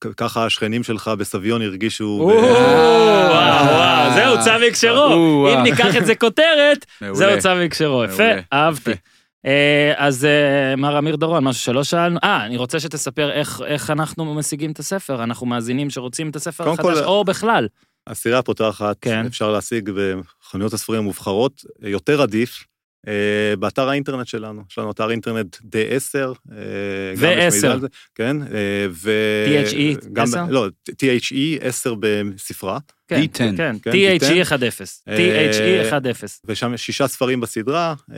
C: "כ- ככה השכנים שלך בסביון הרגישו...
A: או,
C: ב-
A: וואו, וואו, זה הוצא מהקשרו.
B: או,
A: אם. ניקח את זה כותרת, [LAUGHS]
B: מעולה.
A: זה הוצא מהקשרו. יפה, אהבתי. אה, אז אה, מר אמיר דורון, משהו שלא שאלנו, אה, אני רוצה שתספר איך- איך אנחנו משיגים את הספר, אנחנו מאזינים שרוצים את הספר החדש,
C: כל-
A: או בכלל.
C: הסירה הפותחת,
A: כן.
C: אפשר להשיג בחנויות הספרים המובחרות, יותר עדיף, אה, באתר האינטרנט שלנו, יש לנו אתר אינטרנט די 10. אה, גם יש
A: ו-10.
C: מידע על זה, כן, אה, ו...
A: THE
C: גם-
A: 10?
C: לא, THE 10 בספרה,
A: כן,
B: D10.
A: כן, THE
C: D10.
A: 1-0.
C: אה,
A: THE 1-0.
C: ושם יש שישה ספרים בסדרה. אה,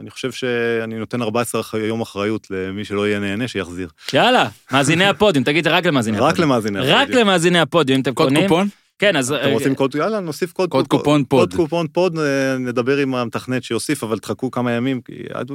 C: אני חושב שאני נותן 14 אח- יום אחריות למי שלא יהיה נהנה, שיחזיר.
A: יאללה, מאזיני הפודיום, תגיד רק למאזיני
C: רק
A: הפודיום.
C: למאזיני
A: רק
C: הפודיום.
A: למאזיני הפודיום, אם אתם
B: קוד
A: קונים. כן, אז...
C: אתם רוצים קוד, יאללה, נוסיף קוד,
B: קוד קופון פוד.
C: קוד קופון פוד, אה, נדבר עם המתכנת שיוסיף, אבל תחכו כמה ימים, כי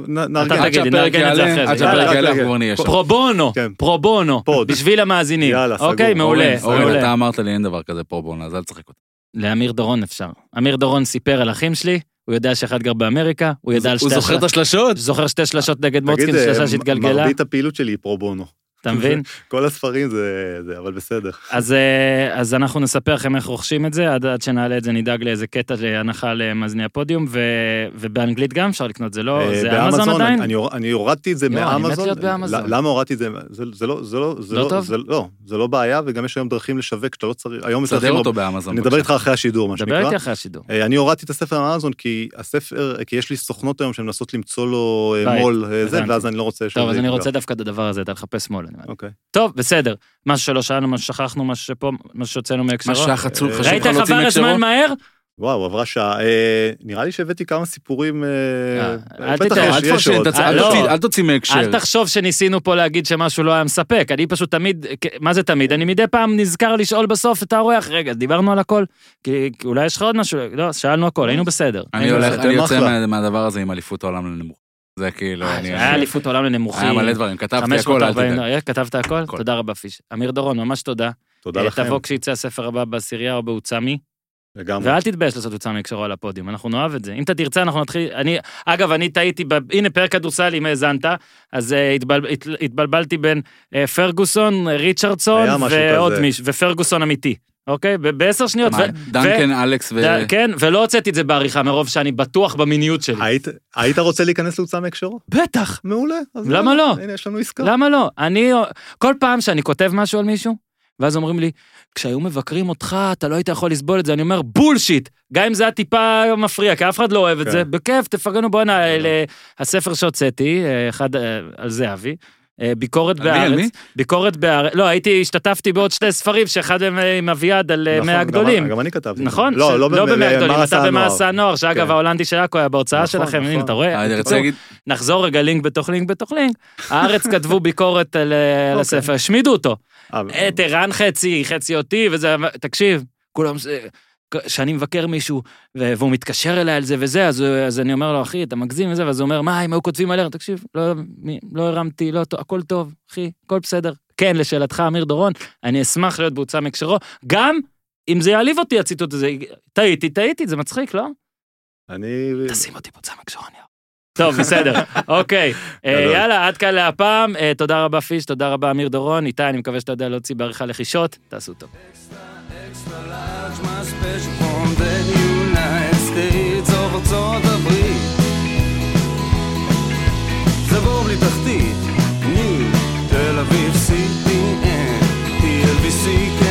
C: נארגן.
A: אתה
B: עד
A: תגיד,
B: שהפרק
A: נארגן את זה
B: יעלה, עד. שהפרק יעלה, כבר נהיה שם.
A: פרו בונו,
C: כן.
A: פרו בונו. בשביל המאזינים.
C: יאללה, סגור.
A: אוקיי, מעולה,
B: אורן. אתה אמרת לי אין דבר כזה פרו בונה, אז אל תשחק אותה.
A: לאמיר דורון אפשר. אמיר דורון סיפר על אחים שלי, הוא יודע שאחד גר באמריקה, הוא ידע על
B: הוא
A: שתי
B: זוכר את
A: השלשות. זוכר שתי שלשות נגד
C: תגיד,
A: מוצקין,
C: אה,
A: שלושה שהתגלגלה,
C: מרבית הפעילות שלי היא פרו בונו.
A: אתה מבין? [LAUGHS]
C: כל הספרים זה, זה, אבל בסדר.
A: אז, אה, אז אנחנו נספר לכם איך רוכשים את זה, עד, עד שנעלה את זה נדאג לאיזה קטע להנחה למאזיני הפודיום, ו, ובאנגלית גם אפשר לקנות, זה לא,
C: אה,
A: זה אמזון עדיין?
C: אני, אני, אני הורדתי את זה
A: לא, אני מת
C: מאמזון.
A: להיות באמזון.
C: למה הורדתי את זה? זה, זה לא, זה לא, זה
A: לא
C: לא,
A: טוב?
C: זה, לא, זה לא בעיה, וגם יש היום דרכים לשווק שאתה לא צריך, היום מצליחים-
B: אותו באמזון.
C: אני אדבר איתך אחרי השידור, מה
A: דבר
C: שנקרא.
A: איתי אחרי השידור.
C: אה, אני הורדתי את הספר מאמזון כי הספר, כי יש לי סוכנות היום שמנסות למצוא לו מו"ל, זה. ואז אני לא רוצה
A: טוב, אז אני. רוצה דווקא את הדבר הזה, אתה לחפש שמאל. אני אומר.
C: אוקיי.
A: טוב, בסדר. משהו שלא שאלנו, מה ששכחנו, מה שפה, מה שהוצאנו
B: מה
A: מהקשרו.
B: שהיה חצוף
C: אה,
B: חשוב
A: ראית
B: לך
A: איך
B: להוציא
A: עבר הזמן
B: מהקשרו?
A: מהר?
C: וואו, עברה שעה. אה, נראה לי שהבאתי כמה סיפורים,
A: אל.
B: תוציא- מהקשר.
A: אל תחשוב שניסינו פה להגיד שמשהו לא היה מספק, אני פשוט תמיד, מה זה תמיד? אני מדי פעם נזכר לשאול בסוף את האורח, רגע, דיברנו על הכל? כי אולי יש לך עוד משהו, לא, שאלנו הכל, היינו בסדר.
B: אני הולך, יוצא. מה- מהדבר הזה עם אליפות העולם לנמוך. זה כאילו,
A: אה,
B: אני...
A: היה אליפות העולם לנמוכים.
B: היה מלא דברים, כתבתי הכל, אל
A: 540,
B: תדאג.
A: אה, כתבת הכל? תודה רבה פיש. אמיר דורון, ממש תודה.
C: תודה
A: אה,
C: לכם.
A: תבוא כשיצא הספר הבא בעשירייה או בעוצמי,
C: לגמרי.
A: ואל תתבייש לעשות עוצמי הקשרו על הפודיום, אנחנו נאהב את זה. אם אתה תרצה, אנחנו נתחיל, אני, אגב, אני טעיתי, ב- הנה פרק כדורסל, אם האזנת, אז אה, התבל- הת- התבלבלתי בין אה, פרגוסון, ריצ'רדסון, ועוד. מישהו, ופרגוסון אמיתי, אוקיי? ב- בעשר שניות.
B: מה, דנקן, אלכס ו...
A: כן, ולא הוצאתי את זה בעריכה מרוב שאני בטוח במיניות שלי.
C: היית- רוצה להיכנס להוצאה מהקשרו?
A: בטח.
C: מעולה.
A: למה לא?
C: הנה, יש לנו עסקה.
A: למה לא? אני, כל פעם שאני כותב משהו על מישהו, ואז אומרים לי, כשהיו מבקרים אותך, אתה לא היית יכול לסבול את זה. אני אומר, בולשיט! גם אם זה היה טיפה מפריע, כי אף אחד לא אוהב את
C: כן.
A: זה, בכיף, תפרגנו בואנה, הספר שהוצאתי, אה, אחד אה, על זהבי, אה, ביקורת
B: מי, על
A: בארץ? ביקורת בארץ, לא, הייתי, השתתפתי בעוד שני ספרים, שאחד מהם אה, עם אביעד על אה,
C: נכון,
A: 100
C: גם-
A: הגדולים.
C: גם אני כתבתי.
A: נכון?
C: לא, לא
A: לא
C: במאה
A: הגדולים, אתה. במעשה הנוער, שאגב,
C: כן.
A: ההולנדי של עכו היה בהוצאה
C: נכון,
A: שלכם, הנה,
C: נכון.
A: אתה רואה?
B: אה,
A: נחזור רגע לינק בתוך לינק בתוך לינק. הארץ [LAUGHS] כתבו ביקורת על
C: אוקיי.
A: הספר, השמידו אותו.
C: אה,
A: את ערן חצי, חצי אותי, וזה, תקשיב, כולם, כשאני מבקר מישהו, והוא מתקשר אליי על זה וזה, אז, אז אני אומר לו, אחי, אתה מגזים וזה, ואז הוא אומר, מה, אם היו כותבים עליהם, תקשיב, לא, לא הרמתי, לא, הכל טוב, אחי, הכל בסדר. כן, לשאלתך, אמיר דורון, אני אשמח להיות בהוצאה מהקשרו, גם אם זה יעליב אותי, הציטוט הזה, טעיתי, טעיתי, זה מצחיק, לא?
C: אני...
A: תשים אותי בהוצאה מהקשרו, אני... טוב, בסדר, [LAUGHS] אוקיי. אה. יאללה, עד כאן להפעם. אה, תודה רבה פיש, תודה רבה אמיר דורון. איתי, אני מקווה שאתה יודע להוציא בעריכה לחישות. תעשו טוב.
D: my תחתית, ניו, תל אביב, סיטי, TLBC,